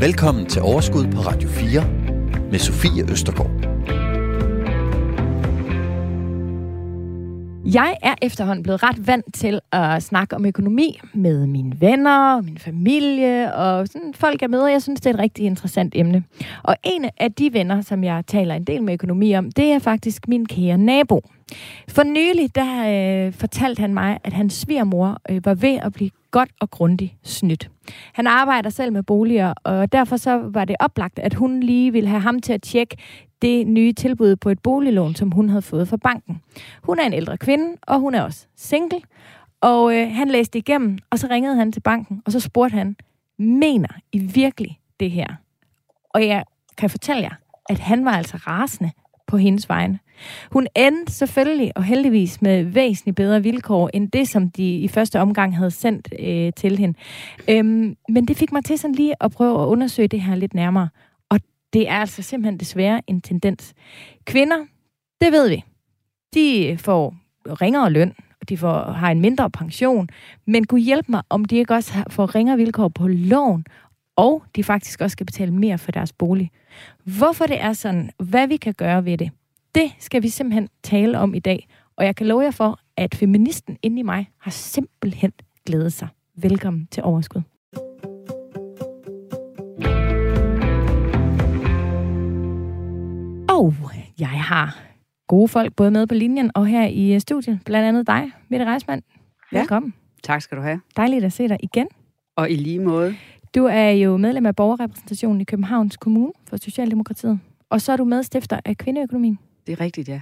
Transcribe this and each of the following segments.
Velkommen til Overskud på Radio 4 med Sofie Østergaard. Jeg er efterhånden blevet ret vant til at snakke om økonomi med mine venner, min familie og sådan folk, er med, og Jeg synes, det er et rigtig interessant emne. Og en af de venner, som jeg taler en del med økonomi om, det er faktisk min kære nabo. For nylig, der øh, fortalte han mig, at hans svigermor øh, var ved at blive godt og grundigt snydt. Han arbejder selv med boliger, og derfor så var det oplagt, at hun lige ville have ham til at tjekke det nye tilbud på et boliglån, som hun havde fået fra banken. Hun er en ældre kvinde, og hun er også single. Og øh, han læste igennem, og så ringede han til banken, og så spurgte han, mener I virkelig det her? Og jeg kan fortælle jer, at han var altså rasende på hendes vegne. Hun endte selvfølgelig og heldigvis med væsentligt bedre vilkår end det, som de i første omgang havde sendt øh, til hende. Øhm, men det fik mig til sådan lige at prøve at undersøge det her lidt nærmere. Det er altså simpelthen desværre en tendens. Kvinder, det ved vi, de får ringere løn, og de får, har en mindre pension, men kunne hjælpe mig, om de ikke også får ringere vilkår på lån, og de faktisk også skal betale mere for deres bolig. Hvorfor det er sådan, hvad vi kan gøre ved det, det skal vi simpelthen tale om i dag. Og jeg kan love jer for, at feministen inde i mig har simpelthen glædet sig. Velkommen til Overskud. Og jeg har gode folk både med på linjen og her i øh, studiet. Blandt andet dig, Mette Reismann. Ja. Velkommen. Tak skal du have. Dejligt at se dig igen. Og i lige måde. Du er jo medlem af borgerrepræsentationen i Københavns Kommune for Socialdemokratiet. Og så er du medstifter af Kvindeøkonomien. Det er rigtigt, ja.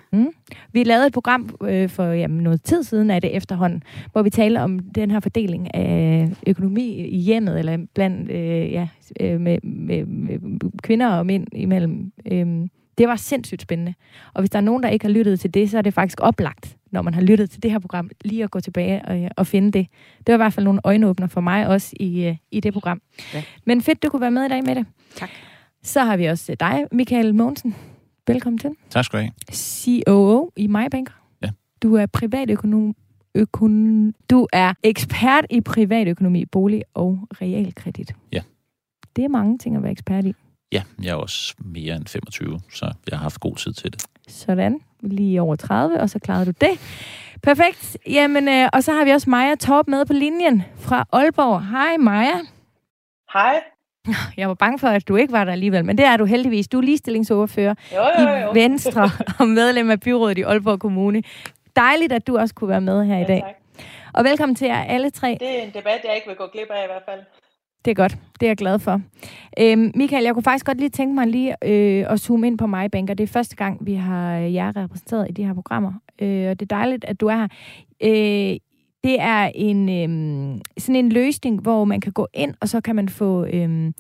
Vi lavede et program øh, for jamen, noget tid siden af det efterhånden, hvor vi taler om den her fordeling af økonomi i hjemmet, eller blandt øh, ja, øh, med, med, med kvinder og mænd imellem. Øhm, det var sindssygt spændende. Og hvis der er nogen, der ikke har lyttet til det, så er det faktisk oplagt, når man har lyttet til det her program, lige at gå tilbage og, og finde det. Det var i hvert fald nogle øjenåbner for mig også i, øh, i det program. Ja. Men fedt, du kunne være med i dag med det. Tak. Så har vi også dig, Michael Mogensen. Velkommen til. Tak skal du have. COO i MyBanker. Ja. Du er privatøkonom, økon, du er ekspert i privatøkonomi, bolig og realkredit. Ja. Det er mange ting at være ekspert i. Ja, jeg er også mere end 25, så jeg har haft god tid til det. Sådan. Lige over 30, og så klarede du det. Perfekt. Jamen, øh, og så har vi også Maja Torp med på linjen fra Aalborg. Hej Maja. Hej. Jeg var bange for, at du ikke var der alligevel, men det er du heldigvis. Du er ligestillingsordfører Jo, jo, jo. i Venstre og medlem af byrådet i Aalborg Kommune. Dejligt, at du også kunne være med her i dag. Ja, tak. Og velkommen til jer alle tre. Det er en debat, jeg ikke vil gå glip af i hvert fald. Det er godt. Det er jeg glad for. Øhm, Michael, jeg kunne faktisk godt lige tænke mig lige øh, at zoome ind på mig, Banker. Det er første gang, vi har øh, jer repræsenteret i de her programmer. Øh, og det er dejligt, at du er her. Øh, det er en øh, sådan en løsning, hvor man kan gå ind, og så kan man få, øh,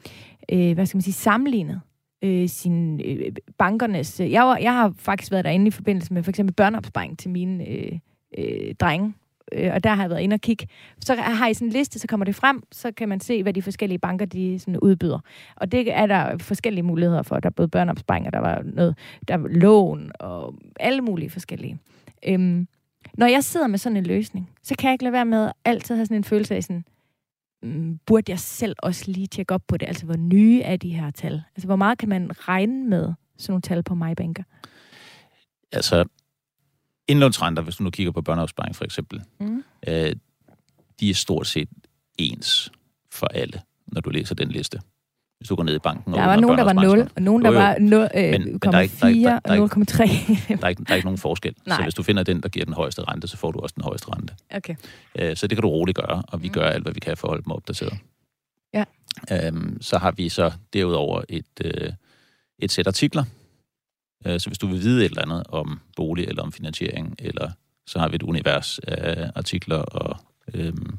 øh, hvad skal man sige, sammenlignet øh, sin øh, bankernes... Øh, jeg, var, jeg har faktisk været derinde i forbindelse med for eksempel børneopsparing til mine øh, øh, drenge, øh, og der har jeg været inde og kigge. Så har I sådan en liste, så kommer det frem, så kan man se, hvad de forskellige banker de sådan udbyder. Og det er der forskellige muligheder for. Der er både børneopsparing, og der var noget, der var lån, og alle mulige forskellige. Øhm, når jeg sidder med sådan en løsning, så kan jeg ikke lade være med at altid have sådan en følelse af sådan, mm, burde jeg selv også lige tjekke op på det? Altså, hvor nye er de her tal? Altså, hvor meget kan man regne med sådan nogle tal på MyBanker? Altså, indlånsrenter, hvis du nu kigger på børneopsparing for eksempel, Mm. øh, de er stort set ens for alle, når du læser den liste. Hvis du går ned i banken og Der var nogen, der var 0, børneopsparingskonto. og nogen, der Jo, jo. var 0, øh, Men- men der er ikke- der er ikke- 0,4 der- der er og ikke- 0,3. Der er, ikke, der er ikke nogen forskel. Nej. Så hvis du finder den, der giver den højeste rente, så får du også den højeste rente. okay. Øh, Så det kan du roligt gøre, og vi Mm. gør alt, hvad vi kan for at holde dem opdateret. Ja. Øhm, så har vi så derudover et, øh, et sæt artikler. Øh, Så hvis du vil vide et eller andet om bolig eller om finansiering, eller så har vi et univers af artikler og øhm,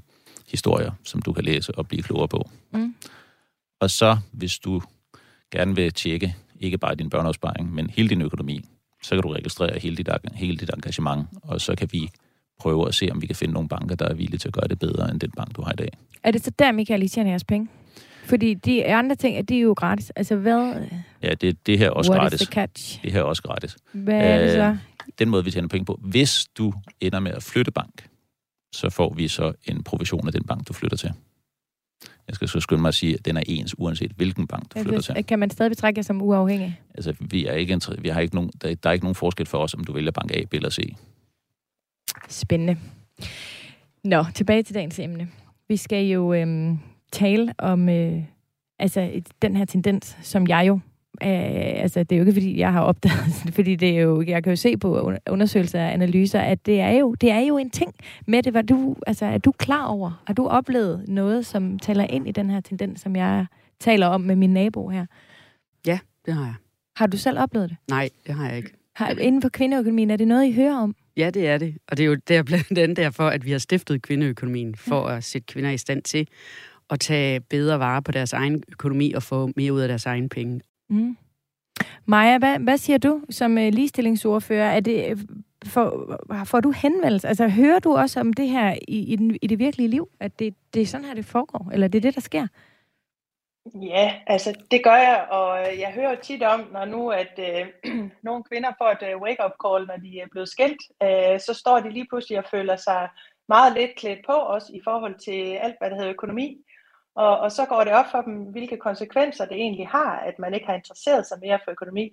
historier, som du kan læse og blive klogere på. Mm. Og så, hvis du gerne vil tjekke ikke bare din børneopsparing, men hele din økonomi, så kan du registrere hele dit, hele dit engagement, og så kan vi prøve at se, om vi kan finde nogle banker, der er villige til at gøre det bedre, end den bank, du har i dag. Er det så der, Michael, I tjener jeres penge? Fordi de andre ting, de er jo gratis. Altså, hvad? Ja, det, det her er også What gratis. is the catch? Det her er også gratis. Hvad er det så? Øh, Den måde, vi tjener penge på. Hvis du ender med at flytte bank, så får vi så en provision af den bank, du flytter til. Jeg skal så skynde mig at sige, at den er ens, uanset hvilken bank, du flytter til. Altså, kan man stadig betragte jer som uafhængig? Altså, vi er ikke, vi har ikke nogen, der, der er ikke nogen forskel for os, om du vælger bank A, B eller C. Spændende. Nå, tilbage til dagens emne. Vi skal jo øhm, tale om øh, altså, et- den her tendens, som jeg jo Øh, altså, det er jo ikke, fordi jeg har opdaget, fordi det er jo, jeg kan jo se på under- undersøgelser og analyser, at det er jo, det er jo en ting med det. Var du, altså, er du klar over, har du oplevet noget, som taler ind i den her tendens, som jeg taler om med min nabo her? Ja, det har jeg. Har du selv oplevet det? Nej, det har jeg ikke. Har, inden for kvindeøkonomien, er det noget, I hører om? Ja, det er det. Og det er jo der blandt andet derfor, at vi har stiftet kvindeøkonomien, for at sætte kvinder i stand til at tage bedre vare på deres egen økonomi og få mere ud af deres egen penge. Mm. Maja, hvad, hvad siger du som øh, ligestillingsordfører? Er det, øh, for, får du henvendelse? Altså, hører du også om det her i, i, den, i det virkelige liv? At det, det er sådan her, det foregår? Eller det er det, der sker? Ja, altså det gør jeg, og øh, jeg hører tit om, når nu at øh, nogle kvinder får et øh, wake-up call, når de er blevet skilt, øh, så står de lige pludselig og føler sig meget lidt klædt på, også i forhold til alt, hvad der hedder økonomi. Og, og så går det op for dem, hvilke konsekvenser det egentlig har, at man ikke har interesseret sig mere for økonomi.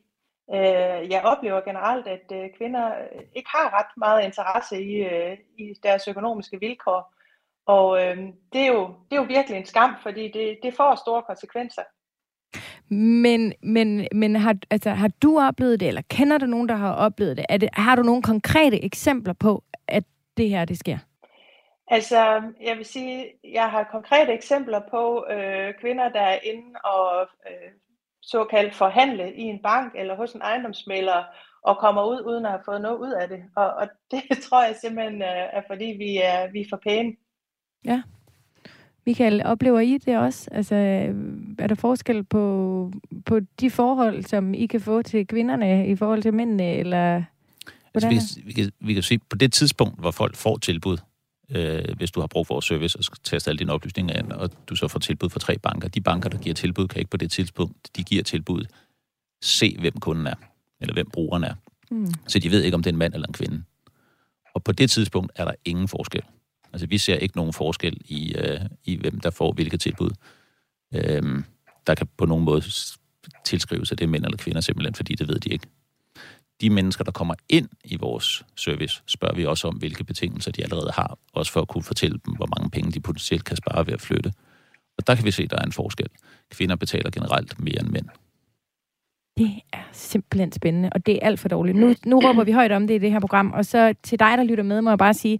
Øh, jeg oplever generelt, at øh, kvinder øh, ikke har ret meget interesse i, øh, i deres økonomiske vilkår. Og øh, det, er jo, det er jo virkelig en skam, fordi det, det får store konsekvenser. Men, men, men har, altså, har du oplevet det, eller kender du nogen, der har oplevet det? Er det? Har du nogle konkrete eksempler på, at det her, det sker? Altså, jeg vil sige, jeg har konkrete eksempler på øh, kvinder, der er inde og øh, såkaldt forhandle i en bank eller hos en ejendomsmælder og kommer ud uden at have fået noget ud af det. Og, og det tror jeg simpelthen øh, er, fordi vi er, vi er for pæne. Michael, oplever I det også? Altså, er der forskel på, på de forhold, som I kan få til kvinderne i forhold til mændene, eller Altså, vi, vi, kan, vi kan sige, på det tidspunkt, hvor folk får tilbud, øh, hvis du har brug for vores service og skal taste alle dine oplysninger ind, og du så får tilbud fra tre banker. De banker, der giver tilbud, kan ikke på det tidspunkt, de giver tilbud, se hvem kunden er, eller hvem brugeren er. Mm. Så de ved ikke, om det er en mand eller en kvinde. Og på det tidspunkt er der ingen forskel. Altså, vi ser ikke nogen forskel i, øh, i hvem der får hvilket tilbud. Øhm, der kan på nogen måde tilskrives, at det er mænd eller kvinder, simpelthen fordi det ved de ikke. De mennesker, der kommer ind i vores service, spørger vi også om, hvilke betingelser de allerede har, også for at kunne fortælle dem, hvor mange penge de potentielt kan spare ved at flytte. Og der kan vi se, at der er en forskel. Kvinder betaler generelt mere end mænd. Det er simpelthen spændende, og det er alt for dårligt. Nu, nu råber vi højt om det i det her program, og så til dig, der lytter med, må jeg bare sige,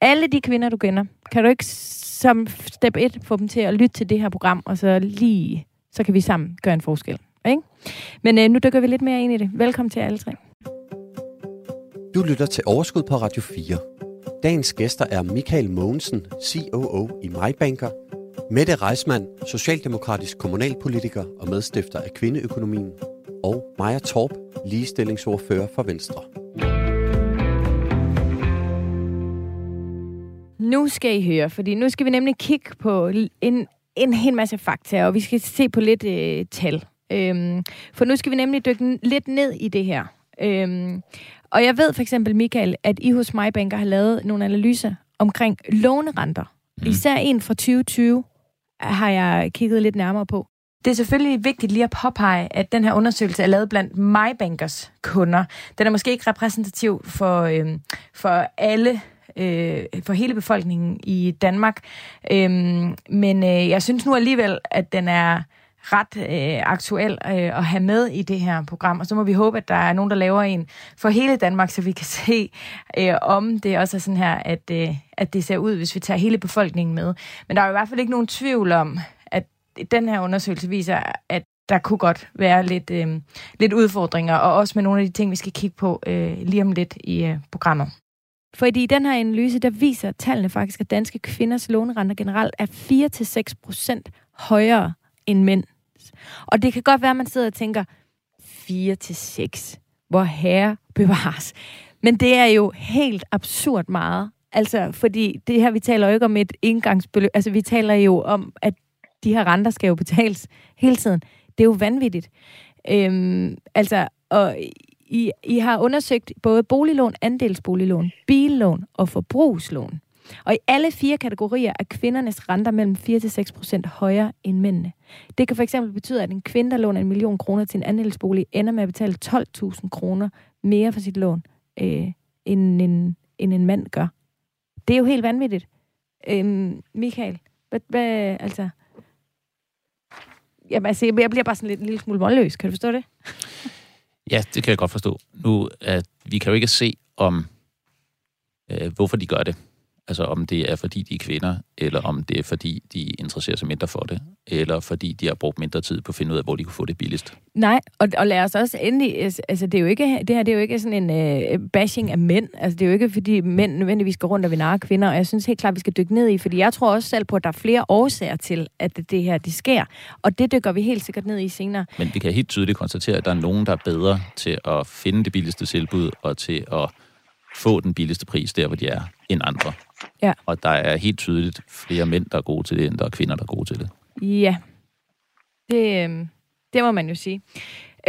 alle de kvinder, du kender, kan du ikke som step 1 få dem til at lytte til det her program, og så lige, så kan vi sammen gøre en forskel. Ikke? Men øh, nu dykker vi lidt mere ind i det. Velkommen til alle tre. Du lytter til Overskud på Radio 4. Dagens gæster er Michael Mogensen, COO i MyBanker, Mette Reismann, socialdemokratisk kommunalpolitiker og medstifter af Kvindeøkonomien, og Maja Torp, ligestillingsordfører for Venstre. Nu skal I høre, fordi nu skal vi nemlig kigge på en, en hel masse fakta, og vi skal se på lidt øh, tal. Øhm, for nu skal vi nemlig dykke lidt ned i det her. Øhm, og jeg ved for eksempel, Michael, at I hos MyBanker har lavet nogle analyser omkring lånerenter. Mm. Især en fra 2020 har jeg kigget lidt nærmere på. Det er selvfølgelig vigtigt lige at påpege, at den her undersøgelse er lavet blandt MyBankers kunder. Den er måske ikke repræsentativ for, øhm, for alle øh, for hele befolkningen i Danmark. Øhm, men øh, jeg synes nu alligevel, at den er ret øh, aktuel øh, at have med i det her program. Og så må vi håbe, at der er nogen, der laver en for hele Danmark, så vi kan se, øh, om det også er sådan her, at, øh, at det ser ud, hvis vi tager hele befolkningen med. Men der er jo i hvert fald ikke nogen tvivl om, at den her undersøgelse viser, at der kunne godt være lidt, øh, lidt udfordringer, og også med nogle af de ting, vi skal kigge på øh, lige om lidt i øh, programmet. Fordi i den her analyse, der viser tallene faktisk, at danske kvinders lånerenter generelt er 4-6 procent højere end mænd. Og det kan godt være, at man sidder og tænker, 4 til 6, hvor herre bevares. Men det er jo helt absurd meget. Altså, fordi det her, vi taler jo ikke om et indgangsbeløb. Altså, vi taler jo om, at de her renter skal jo betales hele tiden. Det er jo vanvittigt. Øhm, altså, og I, I har undersøgt både boliglån, andelsboliglån, billån og forbrugslån. Og i alle fire kategorier er kvindernes renter mellem 4-6% højere end mændene. Det kan for eksempel betyde, at en kvinde, der låner en million kroner til en andelsbolig, ender med at betale 12.000 kroner mere for sit lån, øh, end, en, end en mand gør. Det er jo helt vanvittigt. Øh, Michael, hvad, hvad, altså... Jamen, altså, jeg bliver bare sådan lidt en lille smule målløs. Kan du forstå det? Ja, det kan jeg godt forstå. Nu, at vi kan jo ikke se, om øh, hvorfor de gør det. Altså om det er, fordi de er kvinder, eller om det er, fordi de interesserer sig mindre for det, eller fordi de har brugt mindre tid på at finde ud af, hvor de kunne få det billigst. Nej, og, og lad os også endelig, altså det, er jo ikke, det her det er jo ikke sådan en uh, bashing af mænd. Altså det er jo ikke, fordi mænd nødvendigvis går rundt og vil narre kvinder, og jeg synes helt klart, vi skal dykke ned i, fordi jeg tror også selv på, at der er flere årsager til, at det, det her det sker, og det dykker vi helt sikkert ned i senere. Men vi kan helt tydeligt konstatere, at der er nogen, der er bedre til at finde det billigste tilbud, og til at få den billigste pris der, hvor de er, end andre. Ja. Og der er helt tydeligt flere mænd, der er gode til det, end der er kvinder, der er gode til det. Ja, det, øh, det må man jo sige.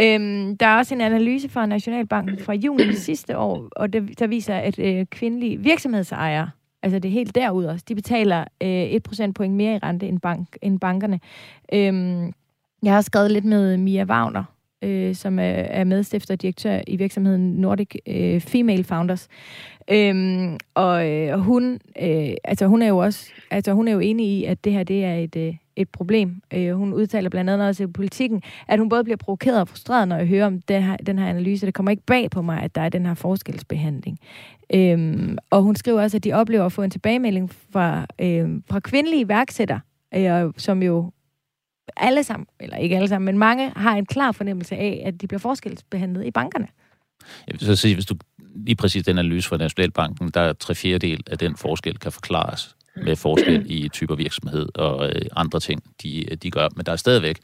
Øhm, der er også en analyse fra Nationalbanken fra juni sidste år, og det, der viser, at øh, kvindelige virksomhedsejere, altså det er helt derud også, de betaler øh, 1 procentpoint mere i rente end, bank, end bankerne. Øhm, jeg har skrevet lidt med Mia Wagner, øh, som er, er medstifter og direktør i virksomheden Nordic øh, Female Founders. Øhm, og, øh, og hun, øh, altså hun er jo også, altså hun er jo enig i, at det her det er et, øh, et problem. Øh, hun udtaler blandt andet også i politikken, at hun både bliver provokeret og frustreret, når jeg hører om den her, den her analyse. Det kommer ikke bag på mig, at der er den her forskelsbehandling. Øhm, og hun skriver også, at de oplever at få en tilbagemelding fra, øh, fra kvindelige iværksættere, øh, som jo alle sammen, eller ikke alle sammen, men mange har en klar fornemmelse af, at de bliver forskelsbehandlet i bankerne. Jeg vil så sige, hvis du lige præcis den analyse fra Nationalbanken, der er tre fjerdedel af den forskel kan forklares med forskel i typer virksomhed og øh, andre ting, de, de gør. Men der er stadigvæk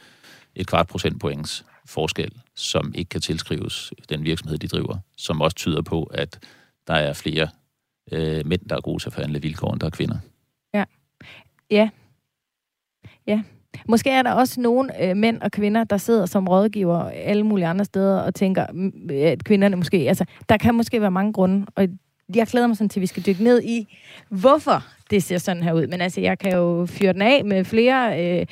et kvart procentpoints forskel, som ikke kan tilskrives den virksomhed, de driver, som også tyder på, at der er flere øh, mænd, der er gode til at forhandle vilkår, end der er kvinder. Ja. Ja. Ja. Måske er der også nogle øh, mænd og kvinder, der sidder som rådgiver alle mulige andre steder og tænker, øh, at kvinderne måske... Altså, der kan måske være mange grunde, og jeg glæder mig sådan til, at vi skal dykke ned i, hvorfor det ser sådan her ud. Men altså, jeg kan jo fyre den af med flere... Øh,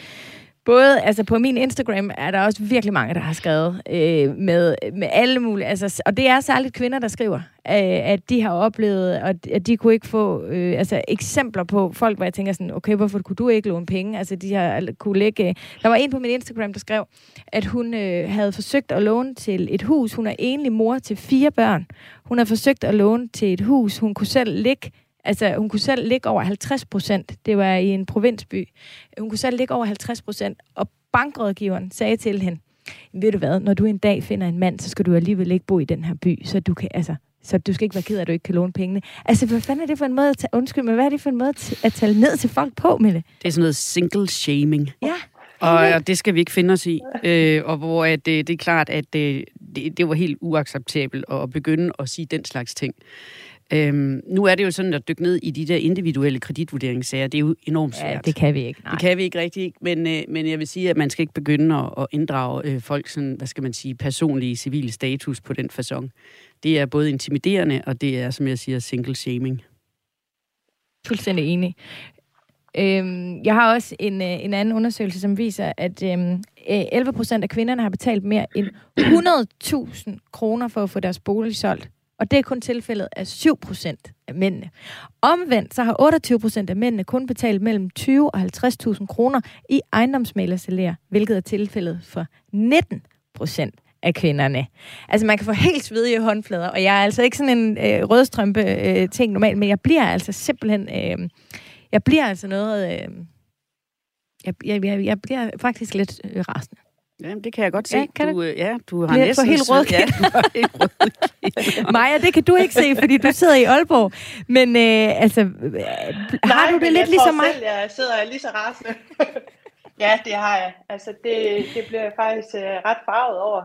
både, altså på min Instagram er der også virkelig mange, der har skrevet øh, med, med alle mulige, altså, og det er særligt kvinder, der skriver, øh, at de har oplevet, at, at de kunne ikke få øh, altså, eksempler på folk, hvor jeg tænker sådan, okay, hvorfor kunne du ikke låne penge? Altså, de har kunne lægge... Øh. Der var en på min Instagram, der skrev, at hun øh, havde forsøgt at låne til et hus. Hun er enlig mor til fire børn. Hun har forsøgt at låne til et hus. Hun kunne selv ligge Altså, hun kunne selv ligge over 50 procent. Det var i en provinsby. Hun kunne selv ligge over 50 procent, og bankrådgiveren sagde til hende, ved du hvad, når du en dag finder en mand, så skal du alligevel ikke bo i den her by, så du kan, altså, så du skal ikke være ked af, at du ikke kan låne pengene. Altså, hvad fanden er det for en måde at tage, undskyld, men hvad er det for en måde at tale ned til folk på med det? Det er sådan noget single shaming. Ja. Og det skal vi ikke finde os i. Øh, og hvor at, det, det er klart, at det, det, det var helt uacceptabelt at begynde at sige den slags ting. Øhm, nu er det jo sådan at dykke ned i de der individuelle kreditvurderingssager. Det er jo enormt svært. Ja, det kan vi ikke. Nej. Det kan vi ikke rigtig, men, øh, men jeg vil sige, at man skal ikke begynde at, at inddrage øh, folk sådan, hvad skal man sige, personlige civile status på den façon. Det er både intimiderende, og det er, som jeg siger, single shaming. Fuldstændig enig. Øhm, jeg har også en, øh, en anden undersøgelse, som viser, at øhm, 11 procent af kvinderne har betalt mere end 100.000 kroner for at få deres bolig solgt. Og det er kun tilfældet af 7 procent af mændene. Omvendt så har 28 procent af mændene kun betalt mellem 20 og 50.000 kroner i ejendomsmalersalær, hvilket er tilfældet for 19 procent af kvinderne. Altså, man kan få helt svedige håndflader, og jeg er altså ikke sådan en øh, rødstrømpe-ting øh, normalt, men jeg bliver altså simpelthen... Øh, jeg bliver altså noget... Øh, jeg, jeg, jeg, jeg bliver faktisk lidt øh, rasende. Ja, det kan jeg godt se. Ja, kan du, det? ja, du har Bliver næsten... helt rød ja, helt rød Maja, det kan du ikke se, fordi du sidder i Aalborg. Men øh, altså, øh, Nej, har du det lidt ligesom mig? Selv, jeg sidder lige så rasende. ja, det har jeg. Altså, det, det bliver jeg faktisk øh, ret farvet over.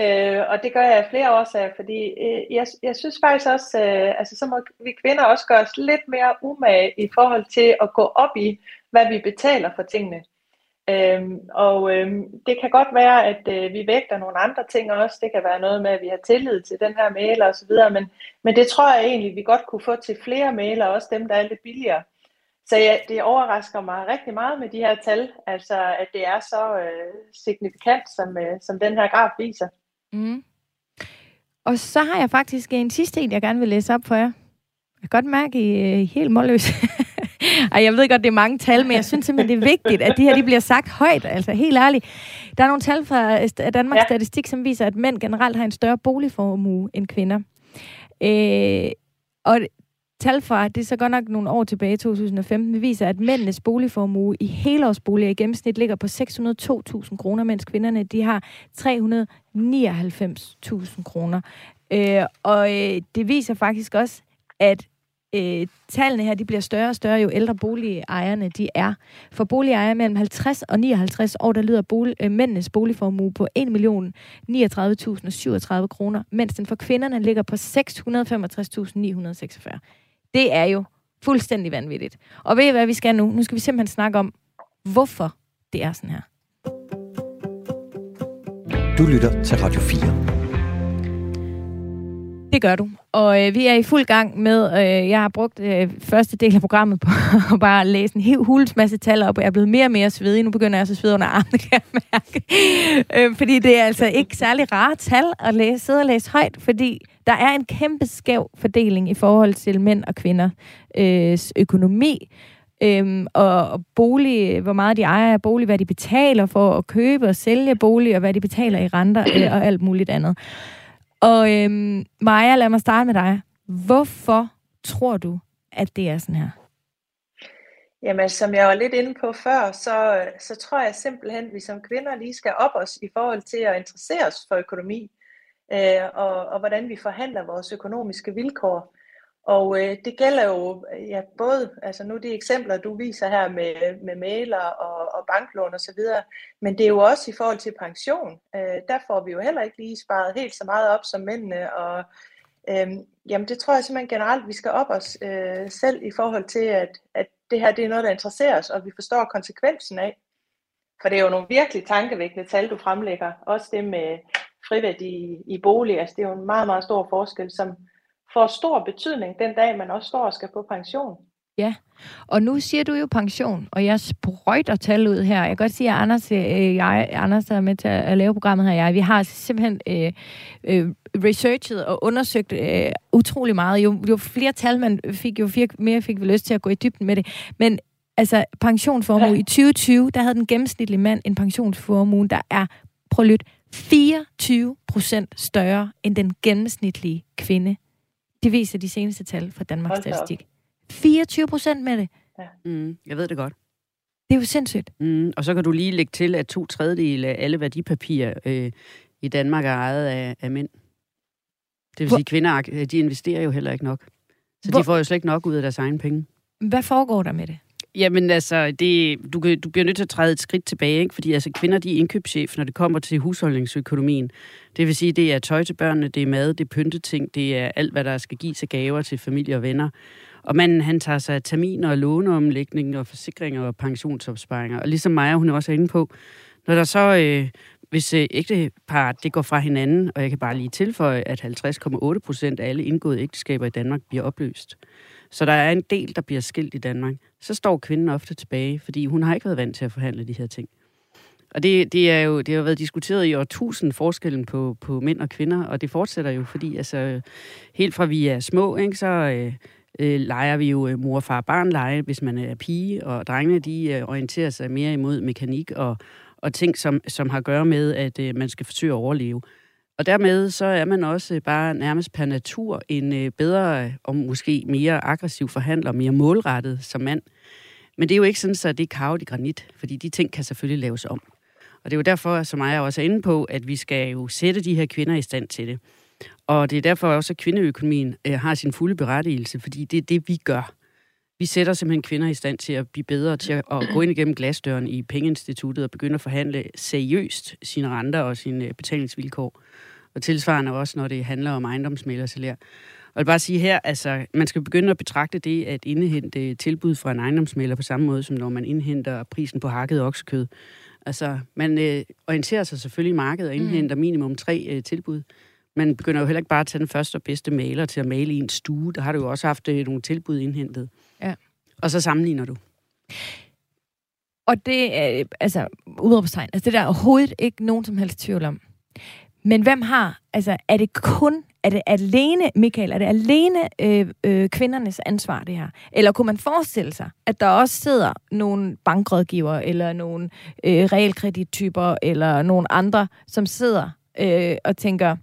Øh, og det gør jeg af flere årsager, fordi øh, jeg, jeg synes faktisk også, øh, altså så må vi kvinder også gøre os lidt mere umage i forhold til at gå op i, hvad vi betaler for tingene. Øhm, og øhm, det kan godt være, at øh, vi vægter nogle andre ting også. Det kan være noget med, at vi har tillid til den her mailer osv., men, men det tror jeg egentlig, vi godt kunne få til flere mailer, også dem, der er lidt billigere. Så ja, det overrasker mig rigtig meget med de her tal, altså at det er så øh, signifikant, som, øh, som den her graf viser. Mm. Og så har jeg faktisk en sidste en, jeg gerne vil læse op for jer. Jeg kan godt mærke, at I øh, er helt målløse. Ej, jeg ved godt, det er mange tal, men jeg synes simpelthen, det er vigtigt, at de her de bliver sagt højt. Altså, helt ærligt. Der er nogle tal fra Danmarks ja. Statistik, som viser, at mænd generelt har en større boligformue end kvinder. Øh, og tal fra, det er så godt nok nogle år tilbage, 2015, viser, at mændenes boligformue i helårsboliger i gennemsnit ligger på 602.000 kroner, mens kvinderne de har 399.000 kroner. Øh, og øh, det viser faktisk også, at øh, tallene her de bliver større og større, jo ældre boligejerne de er. For boligejere mellem 50 og 59 år, der lyder bolig, øh, mændenes boligformue på 1.039.037 kroner, mens den for kvinderne ligger på 665.946. Det er jo fuldstændig vanvittigt. Og ved I, hvad vi skal nu? Nu skal vi simpelthen snakke om, hvorfor det er sådan her. Du lytter til Radio 4. Det gør du. Og øh, vi er i fuld gang med, øh, jeg har brugt øh, første del af programmet på at bare læse en helt hulens masse tal op, og jeg er blevet mere og mere svedig. Nu begynder jeg også at svede under armene, kan jeg mærke. øh, fordi det er altså ikke særlig rare tal at læse, sidde og læse højt, fordi der er en kæmpe skæv fordeling i forhold til mænd og kvinder øh, økonomi. Øhm, og, og bolig, hvor meget de ejer af bolig, hvad de betaler for at købe og sælge bolig, og hvad de betaler i renter øh, og alt muligt andet. Og øhm, Maja, lad mig starte med dig. Hvorfor tror du, at det er sådan her? Jamen, som jeg var lidt inde på før, så, så tror jeg simpelthen, at vi som kvinder lige skal op os i forhold til at interessere os for økonomi, øh, og, og hvordan vi forhandler vores økonomiske vilkår. Og øh, det gælder jo øh, ja, både, altså nu de eksempler, du viser her med, med mailer og, og banklån og så videre, men det er jo også i forhold til pension. Øh, der får vi jo heller ikke lige sparet helt så meget op som mændene, og øh, jamen det tror jeg simpelthen generelt, vi skal op os øh, selv i forhold til, at, at det her det er noget, der interesserer os, og vi forstår konsekvensen af. For det er jo nogle virkelig tankevækkende tal, du fremlægger. Også det med friværdi i, i bolig, altså det er jo en meget, meget stor forskel, som får stor betydning den dag, man også står og skal på pension. Ja, og nu siger du jo pension, og jeg sprøjter tal ud her. Jeg kan godt sige, at Anders, øh, jeg, Anders der er med til at lave programmet her, jeg, vi har simpelthen øh, øh, researchet og undersøgt øh, utrolig meget. Jo, jo flere tal man fik, jo mere fik vi lyst til at gå i dybden med det. Men altså, pensionsformue ja. i 2020, der havde den gennemsnitlige mand en pensionsformue, der er, prøv at lytte, 24 procent større end den gennemsnitlige kvinde det viser de seneste tal fra Danmarks Statistik. 24 procent med det. Ja. Mm, jeg ved det godt. Det er jo sindssygt. Mm, og så kan du lige lægge til, at to tredjedele af alle værdipapirer øh, i Danmark er ejet af, af mænd. Det vil Hvor... sige, at kvinder de investerer jo heller ikke nok. Så Hvor... de får jo slet ikke nok ud af deres egen penge. Hvad foregår der med det? Jamen altså, det, du, du bliver nødt til at træde et skridt tilbage, ikke? fordi altså, kvinder de er indkøbschef, når det kommer til husholdningsøkonomien. Det vil sige, det er tøj til børnene, det er mad, det er pynteting, det er alt, hvad der skal gives af gaver til familie og venner. Og manden, han tager sig af terminer og låneomlægning og forsikringer og pensionsopsparinger. Og ligesom Maja, hun er også inde på, når der så, øh, hvis øh, ægtepar det går fra hinanden, og jeg kan bare lige tilføje, at 50,8 procent af alle indgåede ægteskaber i Danmark bliver opløst. Så der er en del, der bliver skilt i Danmark. Så står kvinden ofte tilbage, fordi hun har ikke været vant til at forhandle de her ting. Og det, det, er jo, det har jo været diskuteret i årtusind forskellen på, på mænd og kvinder, og det fortsætter jo, fordi altså, helt fra vi er små, ikke, så øh, øh, leger vi jo øh, mor, far, barn lege, hvis man er pige, og drengene de øh, orienterer sig mere imod mekanik og, og ting, som, som har at gøre med, at øh, man skal forsøge at overleve. Og dermed så er man også øh, bare nærmest per natur en øh, bedre og måske mere aggressiv forhandler, mere målrettet som mand. Men det er jo ikke sådan, at det er kavet i granit, fordi de ting kan selvfølgelig laves om. Og det er jo derfor, som jeg også er inde på, at vi skal jo sætte de her kvinder i stand til det. Og det er derfor også, at kvindeøkonomien øh, har sin fulde berettigelse, fordi det er det, vi gør. Vi sætter simpelthen kvinder i stand til at blive bedre til at gå ind igennem glasdøren i pengeinstituttet og begynde at forhandle seriøst sine renter og sine betalingsvilkår. Og tilsvarende også, når det handler om ejendomsmældersalær. jeg vil bare sige her, altså, man skal begynde at betragte det at indhente tilbud fra en ejendomsmælder på samme måde, som når man indhenter prisen på hakket oksekød. Altså, man øh, orienterer sig selvfølgelig i markedet og Mm. indhenter minimum tre øh, tilbud. Man begynder jo heller ikke bare at tage den første og bedste maler til at male i en stue. Der har du jo også haft øh, nogle tilbud indhentet. Ja. Og så sammenligner du. Og det er, altså, udråbstegn, altså det er der overhovedet ikke nogen som helst tvivl om. Men hvem har, altså er det kun, er det alene, Michael, er det alene øh, øh, kvindernes ansvar det her? Eller kunne man forestille sig, at der også sidder nogle bankrådgiver, eller nogle øh, realkredittyper, eller nogle andre, som sidder øh, og tænker,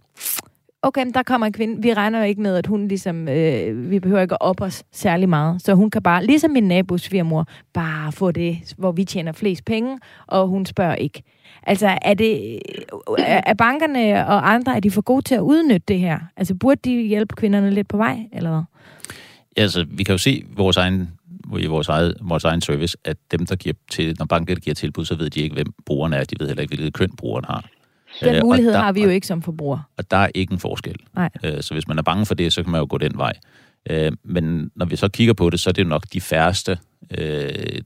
okay, men der kommer en kvinde, vi regner jo ikke med, at hun ligesom, øh, vi behøver ikke at op os særlig meget, så hun kan bare, ligesom min nabos svigermor, bare få det, hvor vi tjener flest penge, og hun spørger ikke. Altså, er det, er, bankerne og andre, er de for gode til at udnytte det her? Altså, burde de hjælpe kvinderne lidt på vej, eller hvad? Ja, altså, vi kan jo se vores egen, i vores, eget, vores egen service, at dem, der giver til, når banken giver tilbud, så ved de ikke, hvem brugeren er. De ved heller ikke, hvilket køn brugeren har. Den Øh, mulighed der- har vi jo ikke som forbruger. Og der er ikke en forskel. Nej. Øh, Så hvis man er bange for det, så kan man jo gå den vej. Øh, Men når vi så kigger på det, så er det jo nok de færreste, øh,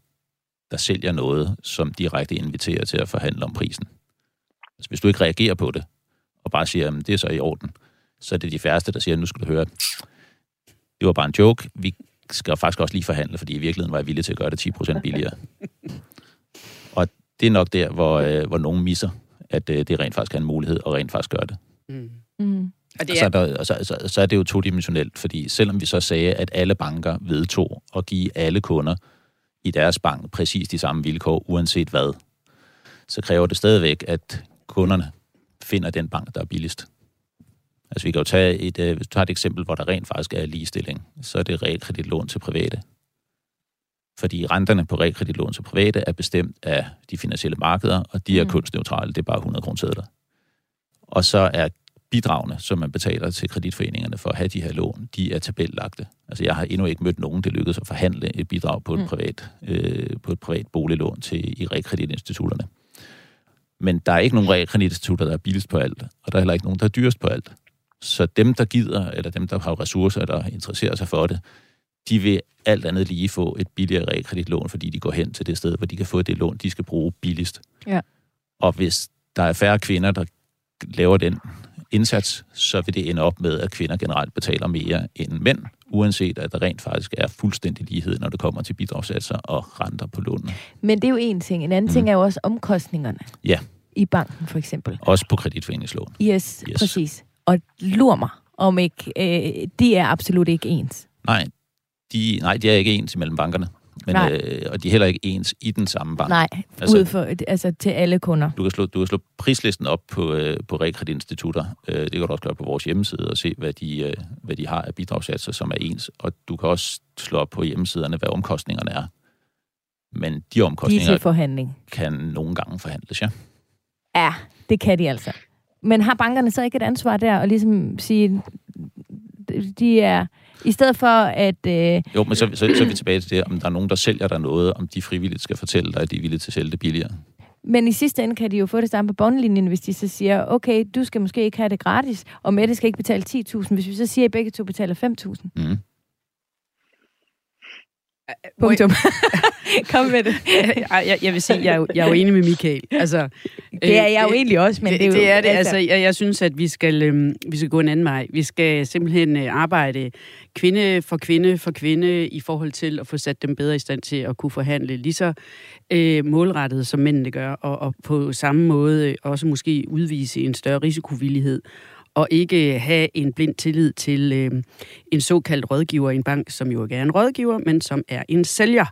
der sælger noget, som direkte inviterer til at forhandle om prisen. Altså hvis du ikke reagerer på det, og bare siger, at det er så i orden, så er det de færreste, der siger, nu skal du høre, det var bare en joke, vi skal faktisk også lige forhandle, fordi i virkeligheden var jeg villig til at gøre det 10% billigere. og det er nok der, hvor, øh, hvor nogen misser, at øh, det rent faktisk er en mulighed, og rent faktisk gør det. Mm. Mm. Og Og det så, er der, så, så, så er det jo todimensionelt, fordi selvom vi så sagde, at alle banker vedtog at give alle kunder i deres bank præcis de samme vilkår, uanset hvad, så kræver det stadigvæk, at kunderne finder den bank, der er billigst. Altså vi kan jo tage et, øh, hvis du tager et eksempel, hvor der rent faktisk er ligestilling, så er det realkreditlån til private. Fordi renterne på realkreditlån til private er bestemt af de finansielle markeder, og de er Mm. kunstneutrale, det er bare 100 kroner Og så er bidragene, som man betaler til kreditforeningerne for at have de her lån, de er tabellagte. Altså jeg har endnu ikke mødt nogen, der lykkedes at forhandle et bidrag på et, Mm. privat, øh, på et privat boliglån til i realkreditinstitutterne. Men der er ikke nogen realkreditinstitutter, der er billigst på alt, og der er heller ikke nogen, der er dyrest på alt. Så dem, der gider, eller dem, der har ressourcer, der interesserer sig for det, de vil alt andet lige få et billigere realkreditlån, fordi de går hen til det sted, hvor de kan få det lån, de skal bruge billigst. Ja. Og hvis der er færre kvinder, der laver den indsats, så vil det ende op med, at kvinder generelt betaler mere end mænd, uanset at der rent faktisk er fuldstændig lighed, når det kommer til bidragssatser og renter på lånene. Men det er jo en ting. En anden Mm. ting er jo også omkostningerne. Ja. I banken, for eksempel. Også på kreditforeningslån. Yes, Yes. præcis. Og lur mig, om ikke, øh, de er absolut ikke ens. Nej, de, nej, de er ikke ens mellem bankerne. Men, Nej. øh, og de er heller ikke ens i den samme bank. Nej, Altså- ud for, altså til alle kunder. Du kan slå, du kan slå prislisten op på, øh, på realkreditinstitutter. Øh, det kan du også gøre på vores hjemmeside og se, hvad de, øh, hvad de har af bidragssatser, som er ens. Og du kan også slå op på hjemmesiderne, hvad omkostningerne er. Men de De er omkostninger til forhandling. kan nogle gange forhandles, ja. Ja, det kan de altså. Men har bankerne så ikke et ansvar der og ligesom sige, de er, i stedet for at, øh, Jo, men så, så, så er vi tilbage til det, om der er nogen, der sælger dig noget, om de frivilligt skal fortælle dig, at de er villige til at sælge det billigere. men i sidste ende kan de jo få det samme på bundlinjen, hvis de så siger, okay, du skal måske ikke have det gratis, og Mette skal ikke betale 10.000, hvis vi så siger, at begge to betaler 5.000. Mm. Punktum. Kom med det. Ej, jeg, jeg vil sige, jeg er, jo, jeg er jo enig med Michael. Altså, Det er jeg jo egentlig også, men det, det, er jo... det er det. Altså, jeg, jeg synes, at vi skal, øhm, vi skal gå en anden vej. Vi skal simpelthen øh, arbejde kvinde for kvinde for kvinde i forhold til at få sat dem bedre i stand til at kunne forhandle lige så øh, målrettet, som mændene gør, og, og på samme måde også måske udvise en større risikovillighed og ikke have en blind tillid til øh, en såkaldt rådgiver i en bank, som jo ikke er en rådgiver, men som er en sælger.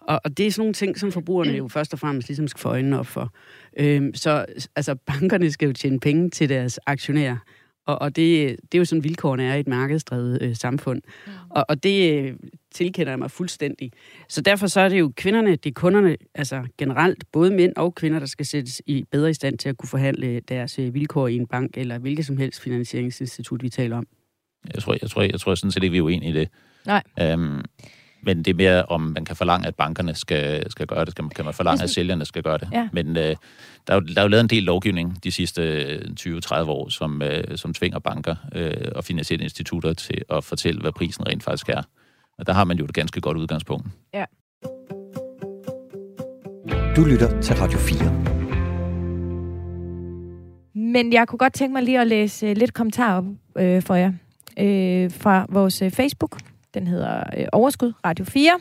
Og, og det er sådan nogle ting, som forbrugerne jo først og fremmest ligesom skal få øjnene op for. Øhm, så altså, bankerne skal jo tjene penge til deres aktionærer. Og, og det, det er jo sådan, vilkårene er i et markedsdrevet øh, samfund. Mm. Og, og det øh, tilkender jeg mig fuldstændig. Så derfor så er det jo kvinderne, det er kunderne, altså generelt, både mænd og kvinder, der skal sættes i bedre i stand til at kunne forhandle deres øh, vilkår i en bank, eller hvilket som helst finansieringsinstitut, vi taler om. Jeg tror, jeg tror, jeg tror sådan set ikke, vi er uenige i det. Nej. Øhm, Men det er mere, om man kan forlange, at bankerne skal, skal gøre det. Kan man, kan man forlange, at sælgerne skal gøre det. Ja. Men øh, der, er jo, der er jo lavet en del lovgivning de sidste 20-30 år, som, øh, som tvinger banker øh, og finansielle institutter til at fortælle, hvad prisen rent faktisk er. Og der har man jo et ganske godt udgangspunkt. Ja. Du lytter til Radio 4. Men jeg kunne godt tænke mig lige at læse øh, lidt kommentarer op øh, for jer øh, fra vores øh, Facebook. Den hedder øh, Overskud Radio 4.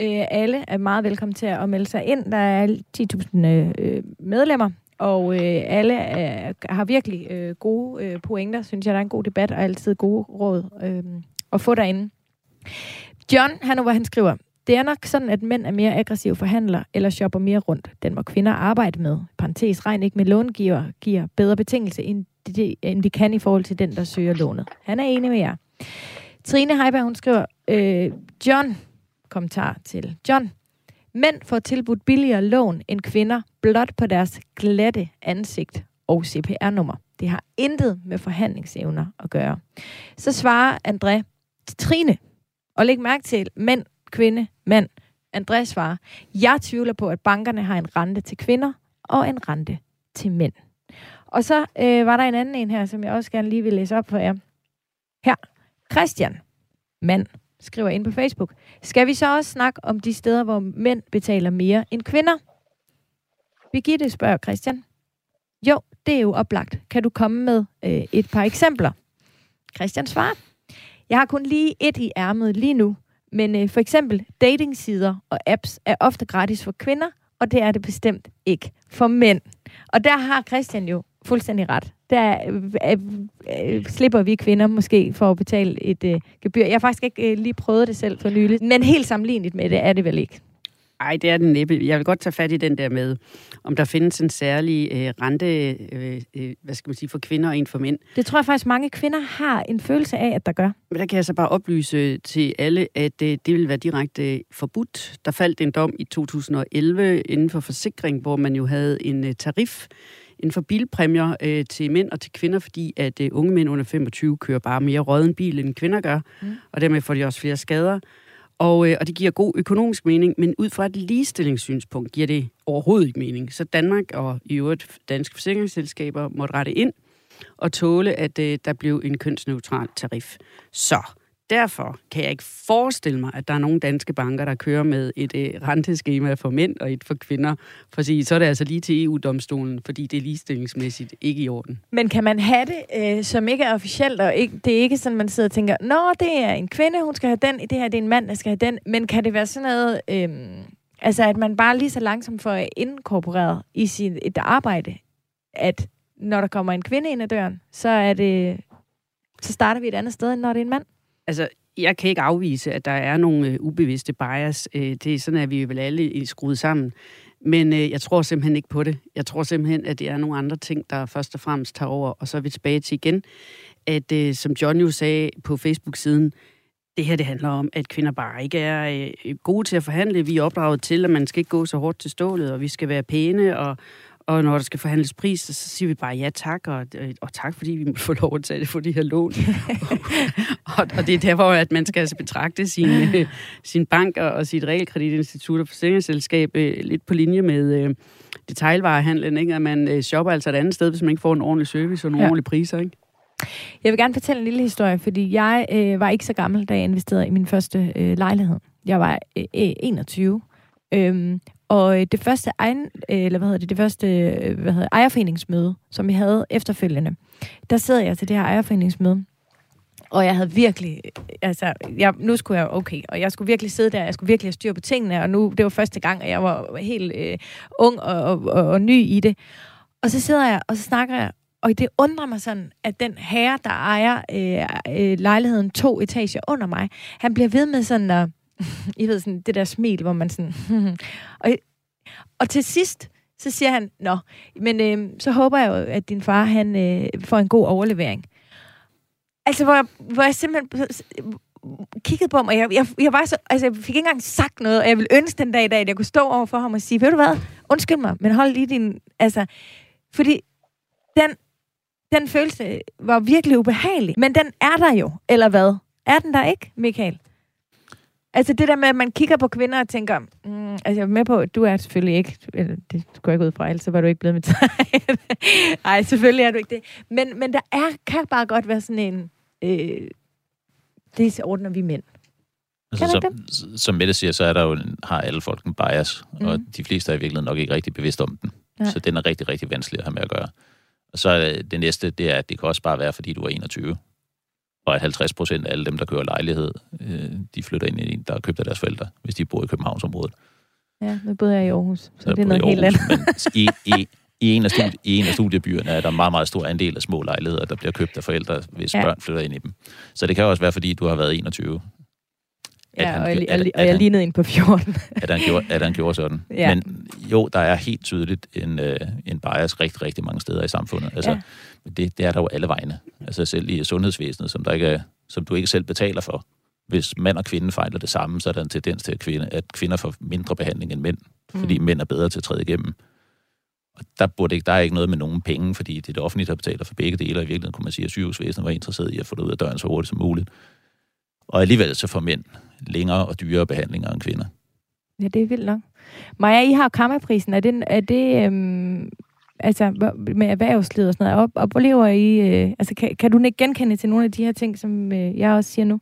Øh, alle er meget velkommen til at melde sig ind. Der er 10.000 øh, medlemmer, og øh, alle er, har virkelig øh, gode øh, pointer. Synes jeg, der er en god debat og altid gode råd øh, at få derinde. John, han, hvor han skriver, det er nok sådan, at mænd er mere aggressive forhandlere eller shopper mere rundt. Den må kvinder arbejde med. Parentes, regn ikke med långiver giver bedre betingelse, end de, end de kan i forhold til den, der søger lånet. Han er enig med jer. Trine Heiberg, hun skriver, øh, John, kommentar til John. Mænd får tilbudt billigere lån end kvinder, blot på deres glatte ansigt og CPR-nummer. Det har intet med forhandlingsevner at gøre. Så svarer André Trine, og læg mærke til mænd, kvinde, mand. Andreas svarer, jeg tvivler på, at bankerne har en rente til kvinder og en rente til mænd. Og så øh, var der en anden en her, som jeg også gerne lige vil læse op for jer. Her. Christian, mand, skriver ind på Facebook. Skal vi så også snakke om de steder, hvor mænd betaler mere end kvinder? Birgitte spørger Christian. Jo, det er jo oplagt. Kan du komme med øh, et par eksempler? Christian svarer. Jeg har kun lige et i ærmet lige nu, men øh, for eksempel datingsider og apps er ofte gratis for kvinder, og det er det bestemt ikke for mænd. Og der har Christian jo fuldstændig ret. Der øh, øh, øh slipper vi kvinder måske for at betale et øh, gebyr. Jeg har faktisk ikke øh, lige prøvet det selv for nylig, men helt sammenlignet med det er det vel ikke. Ej, det er den næppe. Jeg vil godt tage fat i den der med, om der findes en særlig øh, rente, øh, øh, hvad skal man sige, for kvinder og en for mænd. Det tror jeg faktisk, mange kvinder har en følelse af, at der gør. Men der kan jeg så bare oplyse til alle, at øh, det vil være direkte øh, forbudt. Der faldt en dom i 2011 inden for forsikring, hvor man jo havde en øh, tarif inden for bilpræmier øh, til mænd og til kvinder, fordi at øh, unge mænd under 25 kører bare mere råden bil, end kvinder gør, mm. og dermed får de også flere skader. Og, øh, og det giver god økonomisk mening, men ud fra et ligestillingssynspunkt giver det overhovedet ikke mening. Så Danmark og i øvrigt danske forsikringsselskaber måtte rette ind og tåle, at øh, der blev en kønsneutral tarif. Så derfor kan jeg ikke forestille mig, at der er nogle danske banker, der kører med et øh, renteskema for mænd og et for kvinder. For at sige, så er det altså lige til EU-domstolen, fordi det er ligestillingsmæssigt ikke i orden. Men kan man have det, øh, som ikke er officielt, og ikke, det er ikke sådan, man sidder og tænker, nå, det er en kvinde, hun skal have den, det her det er en mand, der skal have den. Men kan det være sådan noget, øh, altså at man bare lige så langsomt får inkorporeret i sit et arbejde, at når der kommer en kvinde ind ad døren, så er det så starter vi et andet sted, end når det er en mand? Altså, jeg kan ikke afvise, at der er nogle øh, ubevidste bias. Øh, det er sådan, at vi vel alle skruet sammen. Men øh, jeg tror simpelthen ikke på det. Jeg tror simpelthen, at det er nogle andre ting, der først og fremmest tager over. Og så er vi tilbage til igen, at øh, som John jo sagde på Facebook-siden, det her det handler om, at kvinder bare ikke er øh, gode til at forhandle. Vi er opdraget til, at man skal ikke gå så hårdt til stålet, og vi skal være pæne, og, og når der skal forhandles pris, så siger vi bare ja tak, og, og tak fordi vi må få lov at tage det for de her lån. og, og det er derfor, at man skal altså betragte sin, øh, sin bank og, sit realkreditinstitut og forsikringsselskab øh, lidt på linje med øh, detailvarehandlen, ikke? at man øh, shopper altså et andet sted, hvis man ikke får en ordentlig service og nogle ja. ordentlige priser. Ikke? Jeg vil gerne fortælle en lille historie, fordi jeg øh, var ikke så gammel, da jeg investerede i min første øh, lejlighed. Jeg var øh, 21. Øhm, og øh, det første, egen, øh, eller hvad hedder det, det første øh, hvad hedder, ejerforeningsmøde, som vi havde efterfølgende, der sidder jeg til det her ejerforeningsmøde, og jeg havde virkelig, øh, altså, jeg, nu skulle jeg, okay, og jeg skulle virkelig sidde der, jeg skulle virkelig have styr på tingene, og nu, det var første gang, at jeg var helt øh, ung og, og, og, og ny i det. Og så sidder jeg, og så snakker jeg, og det undrer mig sådan, at den herre, der ejer øh, øh, lejligheden to etager under mig, han bliver ved med sådan at, i ved sådan, det der smil, hvor man sådan... Hmm, hmm. og, og til sidst, så siger han, nå, men øh, så håber jeg jo, at din far, han øh, får en god overlevering. Altså, hvor jeg, hvor jeg simpelthen kiggede på ham, og jeg, jeg, jeg, var så, altså, jeg fik ikke engang sagt noget, og jeg ville ønske den dag i dag, at jeg kunne stå over for ham og sige, ved du hvad, undskyld mig, men hold lige din, altså, fordi den, den følelse var virkelig ubehagelig, men den er der jo, eller hvad? Er den der ikke, Michael? Altså det der med, at man kigger på kvinder og tænker, mm, altså jeg er med på, at du er selvfølgelig ikke, eller det går ikke ud fra, ellers så var du ikke blevet med tegn. Nej, selvfølgelig er du ikke det. Men, men der er, kan bare godt være sådan en, øh, det ordner vi mænd. Altså, som, som Mette siger, så er der jo, har alle folk en bias, mm. og de fleste er i virkeligheden nok ikke rigtig bevidst om den. Ja. Så den er rigtig, rigtig vanskelig at have med at gøre. Og så det næste, det er, at det kan også bare være, fordi du er 21 og at 50 procent af alle dem, der kører lejlighed, øh, de flytter ind i en, der er købt af deres forældre, hvis de bor i Københavnsområdet. Ja, nu bor jeg i Aarhus, så, så det er noget helt andet. Men i, i, i, en af studie, I en af studiebyerne er der meget, meget stor andel af små lejligheder, der bliver købt af forældre, hvis ja. børn flytter ind i dem. Så det kan også være, fordi du har været 21. Ja, han, og, jeg, at, og jeg lignede en på 14. at, han gjorde, at han gjorde sådan. Ja. Men jo, der er helt tydeligt en, øh, en bias rigtig, rigtig mange steder i samfundet. Altså, ja det, det er der jo alle vegne. Altså selv i sundhedsvæsenet, som, der ikke er, som du ikke selv betaler for. Hvis mand og kvinde fejler det samme, så er der en tendens til, at, kvinde, at kvinder får mindre behandling end mænd, mm. fordi mænd er bedre til at træde igennem. Og der, burde ikke, der er ikke noget med nogen penge, fordi det er det offentlige, der betaler for begge dele, og i virkeligheden kunne man sige, at sygehusvæsenet var interesseret i at få det ud af døren så hurtigt som muligt. Og alligevel så får mænd længere og dyrere behandlinger end kvinder. Ja, det er vildt nok. Maja, I har kammerprisen. Er det, er det øhm, altså med erhvervslivet og sådan noget, og, lever I, øh, altså kan, kan du ikke genkende til nogle af de her ting, som øh, jeg også siger nu?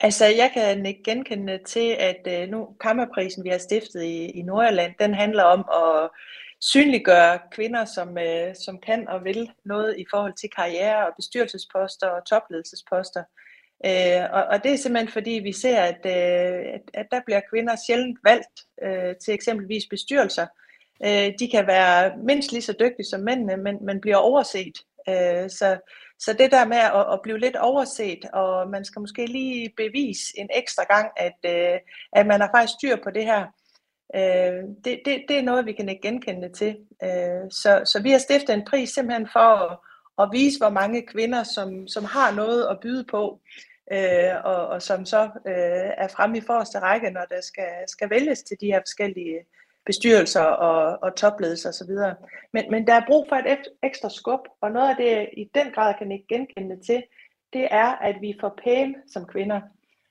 Altså, jeg kan ikke genkende til, at øh, nu kammerprisen, vi har stiftet i, i Nordjylland, den handler om at synliggøre kvinder, som, øh, som kan og vil noget i forhold til karriere og bestyrelsesposter og topledelsesposter. Øh, og, og det er simpelthen fordi, vi ser, at, øh, at, at der bliver kvinder sjældent valgt øh, til eksempelvis bestyrelser, Øh, de kan være mindst lige så dygtige som mændene, men, men bliver overset. Øh, så, så det der med at, at blive lidt overset, og man skal måske lige bevise en ekstra gang, at, øh, at man har faktisk styr på det her, øh, det, det, det er noget, vi kan ikke genkende til. Øh, så, så vi har stiftet en pris simpelthen for at, at vise, hvor mange kvinder, som, som har noget at byde på, øh, og, og som så øh, er fremme i forreste række, når der skal, skal vælges til de her forskellige bestyrelser og, og topledelser osv. Men, men der er brug for et ekstra skub, og noget af det, i den grad kan ikke genkende til, det er, at vi får pæne som kvinder.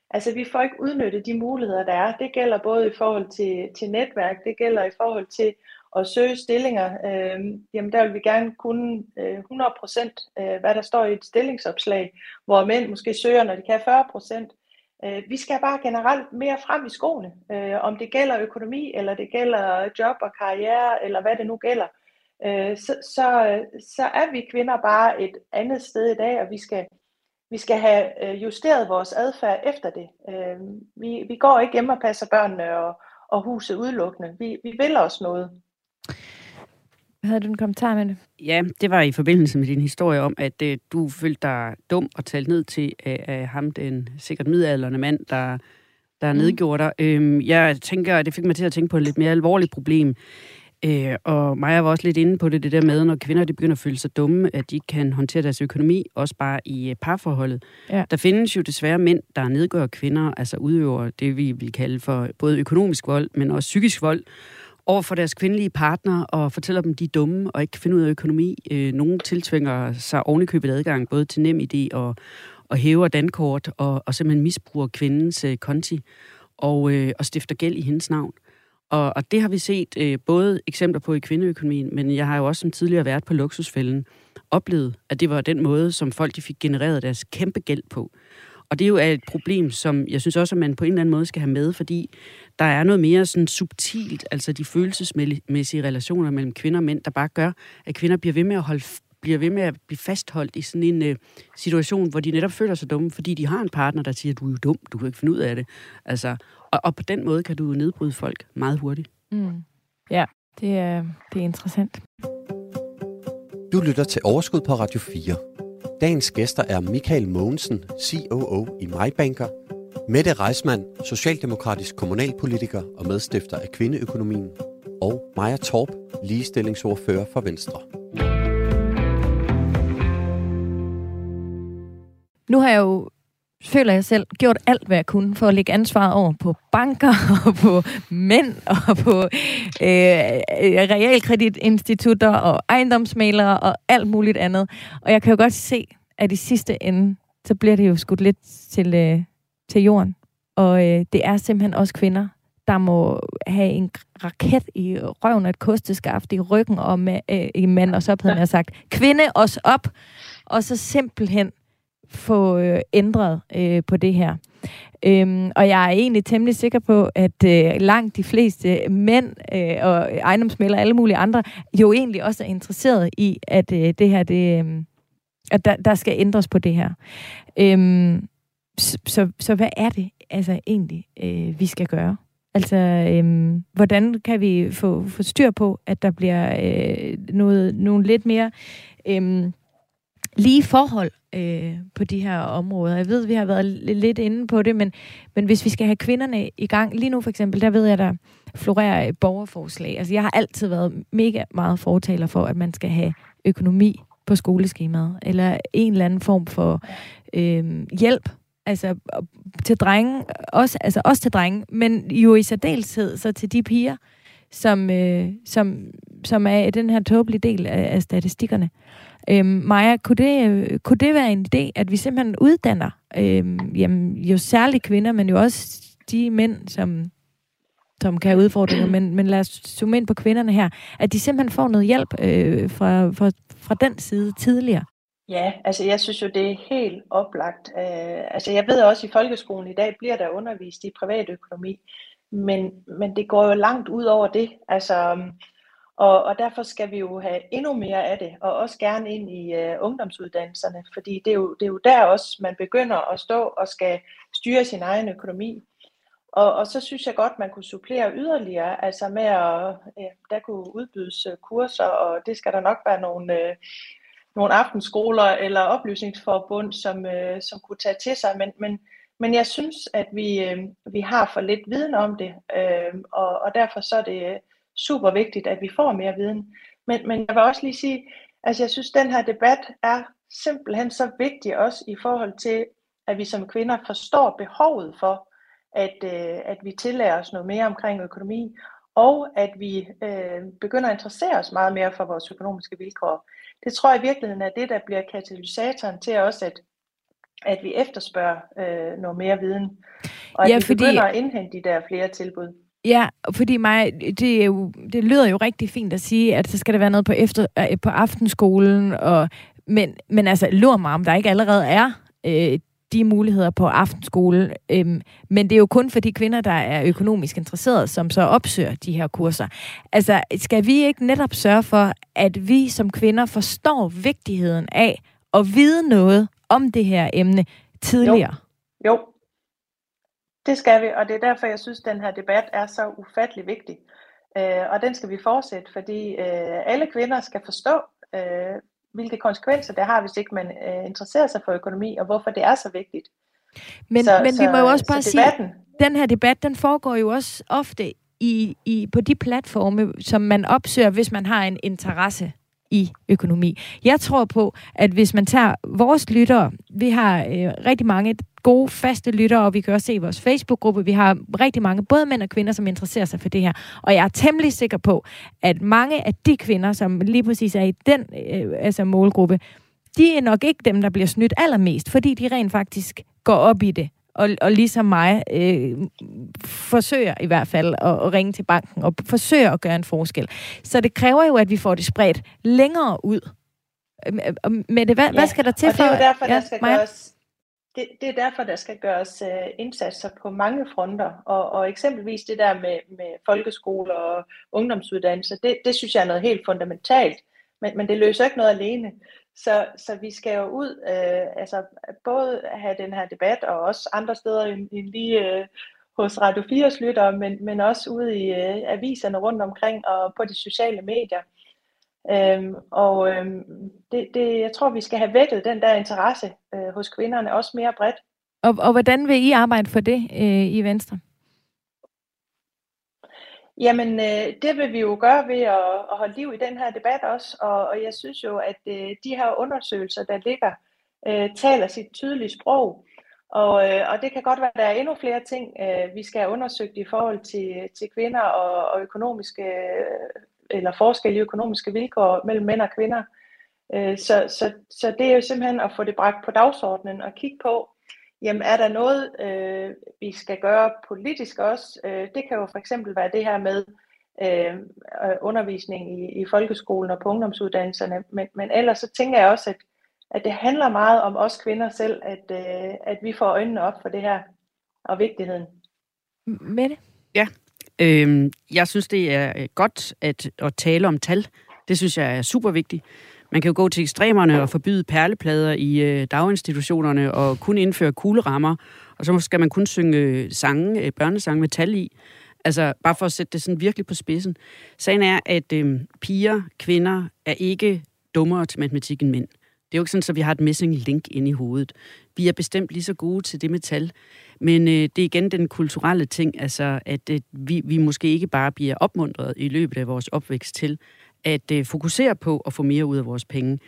Altså vi får ikke udnyttet de muligheder, der er. Det gælder både i forhold til, til netværk, det gælder i forhold til at søge stillinger. Øh, jamen der vil vi gerne kunne øh, 100% øh, hvad der står i et stillingsopslag, hvor mænd måske søger, når de kan 40%. Øh, vi skal bare generelt mere frem i skoene, øh, om det gælder økonomi, eller det gælder job og karriere, eller hvad det nu gælder. Øh, så, så, så er vi kvinder bare et andet sted i dag, og vi skal, vi skal have øh, justeret vores adfærd efter det. Øh, vi, vi går ikke hjem og passer børnene og, og huset udelukkende. Vi, vi vil også noget. Havde du en kommentar med det? Ja, det var i forbindelse med din historie om, at uh, du følte dig dum og talt ned til uh, uh, ham, den sikkert midalderne mand, der, der mm. nedgjorde dig. Uh, jeg tænker, det fik mig til at tænke på et lidt mere alvorligt problem. Uh, og Maja var også lidt inde på det, det der med, når kvinder de begynder at føle sig dumme, at de kan håndtere deres økonomi, også bare i uh, parforholdet. Ja. Der findes jo desværre mænd, der nedgør kvinder, altså udøver det, vi vil kalde for både økonomisk vold, men også psykisk vold over for deres kvindelige partner og fortæller dem, de er dumme og ikke kan finde ud af økonomi. Øh, nogle tiltvinger sig ovenikøbet adgang både til nem idé og, og hæver dankort og, og simpelthen misbruger kvindens øh, konti og, øh, og stifter gæld i hendes navn. Og, og det har vi set øh, både eksempler på i kvindeøkonomien, men jeg har jo også som tidligere været på luksusfælden oplevet, at det var den måde, som folk de fik genereret deres kæmpe gæld på. Og det er jo et problem, som jeg synes også, at man på en eller anden måde skal have med, fordi der er noget mere sådan subtilt, altså de følelsesmæssige relationer mellem kvinder og mænd, der bare gør, at kvinder bliver ved med at holde bliver ved med at blive fastholdt i sådan en uh, situation, hvor de netop føler sig dumme, fordi de har en partner, der siger, du er jo dum, du kan ikke finde ud af det. Altså, og, og på den måde kan du nedbryde folk meget hurtigt. Mm. Ja, det er, det er interessant. Du lytter til Overskud på Radio 4. Dagens gæster er Michael Mogensen, COO i MyBanker, Mette Reismann, socialdemokratisk kommunalpolitiker og medstifter af Kvindeøkonomien, og Maja Torp, ligestillingsordfører for Venstre. Nu har jeg jo føler jeg selv, gjort alt, hvad jeg kunne for at lægge ansvaret over på banker og på mænd og på øh, realkreditinstitutter og ejendomsmalere og alt muligt andet. Og jeg kan jo godt se, at i sidste ende, så bliver det jo skudt lidt til, øh, til jorden. Og øh, det er simpelthen også kvinder, der må have en raket i røven og et kosteskaft i ryggen og med, øh, i mand, og så havde jeg sagt, kvinde os op, og så simpelthen få øh, ændret øh, på det her. Øhm, og jeg er egentlig temmelig sikker på, at øh, langt de fleste mænd øh, og ejendomsmælder og alle mulige andre jo egentlig også er interesseret i, at øh, det her, det, øh, at der, der skal ændres på det her. Øhm, så, så, så hvad er det altså egentlig, øh, vi skal gøre? Altså, øhm, hvordan kan vi få, få styr på, at der bliver øh, noget, nogle lidt mere øhm, lige forhold øh, på de her områder. Jeg ved, vi har været lidt inde på det, men, men hvis vi skal have kvinderne i gang, lige nu for eksempel, der ved jeg, der florerer et borgerforslag. Altså, jeg har altid været mega meget fortaler for, at man skal have økonomi på skoleskemaet, eller en eller anden form for øh, hjælp altså til drenge, også, altså også til drenge, men jo i særdeleshed så til de piger, som, øh, som, som er den her tåbelige del af, af statistikkerne. Øhm, Maja, kunne det, øh, kunne det være en idé, at vi simpelthen uddanner øhm, jamen, jo særligt kvinder, men jo også de mænd, som, som kan have udfordringer, men, men lad os zoome ind på kvinderne her, at de simpelthen får noget hjælp øh, fra, fra, fra den side tidligere? Ja, altså jeg synes jo, det er helt oplagt. Uh, altså jeg ved også, at i folkeskolen i dag bliver der undervist i privatøkonomi, men, men det går jo langt ud over det. Altså, og, og derfor skal vi jo have endnu mere af det, og også gerne ind i øh, ungdomsuddannelserne, fordi det er, jo, det er jo der også, man begynder at stå og skal styre sin egen økonomi. Og, og så synes jeg godt, man kunne supplere yderligere, altså med at, øh, der kunne udbydes øh, kurser, og det skal der nok være nogle, øh, nogle aftenskoler eller oplysningsforbund, som, øh, som kunne tage til sig, men, men, men jeg synes, at vi, øh, vi har for lidt viden om det, øh, og, og derfor så er det super vigtigt, at vi får mere viden. Men, men jeg vil også lige sige, altså jeg synes, den her debat er simpelthen så vigtig også i forhold til, at vi som kvinder forstår behovet for, at, øh, at vi tillærer os noget mere omkring økonomi, og at vi øh, begynder at interessere os meget mere for vores økonomiske vilkår. Det tror jeg i virkeligheden er det, der bliver katalysatoren til også, at, at vi efterspørger øh, noget mere viden, og at ja, vi fordi... begynder at indhente de der flere tilbud. Ja, fordi mig, det, er jo, det lyder jo rigtig fint at sige, at så skal der være noget på, efter, øh, på aftenskolen, og, men, men altså, lur mig, om der ikke allerede er øh, de muligheder på aftenskole. Øhm, men det er jo kun for de kvinder, der er økonomisk interesserede, som så opsøger de her kurser. Altså, skal vi ikke netop sørge for, at vi som kvinder forstår vigtigheden af at vide noget om det her emne tidligere? Jo, jo det skal vi, og det er derfor, jeg synes, at den her debat er så ufattelig vigtig. Øh, og den skal vi fortsætte, fordi øh, alle kvinder skal forstå, øh, hvilke konsekvenser det har, hvis ikke man øh, interesserer sig for økonomi, og hvorfor det er så vigtigt. Men, så, men så, vi må jo også bare sige, den her debat, den foregår jo også ofte i, i, på de platforme, som man opsøger, hvis man har en interesse i økonomi. Jeg tror på, at hvis man tager vores lyttere, vi har øh, rigtig mange gode, faste lyttere, og vi kan også se i vores Facebook-gruppe, vi har rigtig mange, både mænd og kvinder, som interesserer sig for det her. Og jeg er temmelig sikker på, at mange af de kvinder, som lige præcis er i den øh, altså målgruppe, de er nok ikke dem, der bliver snydt allermest, fordi de rent faktisk går op i det og, og ligesom mig øh, forsøger i hvert fald at, at ringe til banken og forsøger at gøre en forskel. Så det kræver jo, at vi får det spredt længere ud. Med det, hvad, ja, hvad skal der til for... det er jo derfor, ja, der skal gøres, det, det er derfor, der skal gøres uh, indsatser på mange fronter, og, og eksempelvis det der med, med folkeskoler og ungdomsuddannelser, det, det synes jeg er noget helt fundamentalt, men, men det løser ikke noget alene. Så, så vi skal jo ud, øh, altså både have den her debat, og også andre steder end, end lige øh, hos Radio 4's lyttere, men, men også ude i øh, aviserne rundt omkring og på de sociale medier. Øhm, og øhm, det, det, jeg tror, vi skal have vækket den der interesse øh, hos kvinderne også mere bredt. Og, og hvordan vil I arbejde for det øh, i Venstre? Jamen, øh, det vil vi jo gøre ved at, at holde liv i den her debat også, og, og jeg synes jo, at øh, de her undersøgelser, der ligger, øh, taler sit tydelige sprog, og, øh, og det kan godt være, at der er endnu flere ting, øh, vi skal have undersøgt i forhold til, til kvinder og, og økonomiske, øh, eller forskellige økonomiske vilkår mellem mænd og kvinder. Øh, så, så, så det er jo simpelthen at få det bragt på dagsordenen og kigge på, jamen er der noget, øh, vi skal gøre politisk også? Øh, det kan jo for eksempel være det her med øh, undervisning i, i folkeskolen og på ungdomsuddannelserne, men, men ellers så tænker jeg også, at, at det handler meget om os kvinder selv, at, øh, at vi får øjnene op for det her og vigtigheden. Mette? Ja, øh, jeg synes, det er øh, godt at, at tale om tal. Det synes jeg er super vigtigt. Man kan jo gå til ekstremerne og forbyde perleplader i øh, daginstitutionerne og kun indføre kuglerammer, og så skal man kun synge øh, sange, øh, børnesange med tal i. Altså, bare for at sætte det sådan virkelig på spidsen. Sagen er, at øh, piger, kvinder er ikke dummere til matematik end mænd. Det er jo ikke sådan, at vi har et missing link inde i hovedet. Vi er bestemt lige så gode til det med tal. Men øh, det er igen den kulturelle ting, altså at øh, vi, vi måske ikke bare bliver opmuntret i løbet af vores opvækst til at øh, fokusere på at få mere ud af vores penge.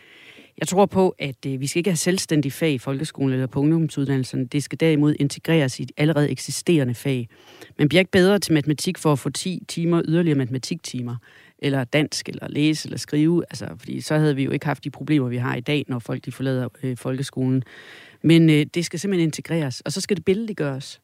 Jeg tror på, at øh, vi skal ikke have selvstændige fag i folkeskolen eller på ungdomsuddannelserne. Det skal derimod integreres i et allerede eksisterende fag. Man bliver ikke bedre til matematik for at få 10 timer yderligere matematiktimer, eller dansk, eller læse, eller skrive. Altså, fordi så havde vi jo ikke haft de problemer, vi har i dag, når folk de forlader øh, folkeskolen. Men øh, det skal simpelthen integreres, og så skal det billedliggøres.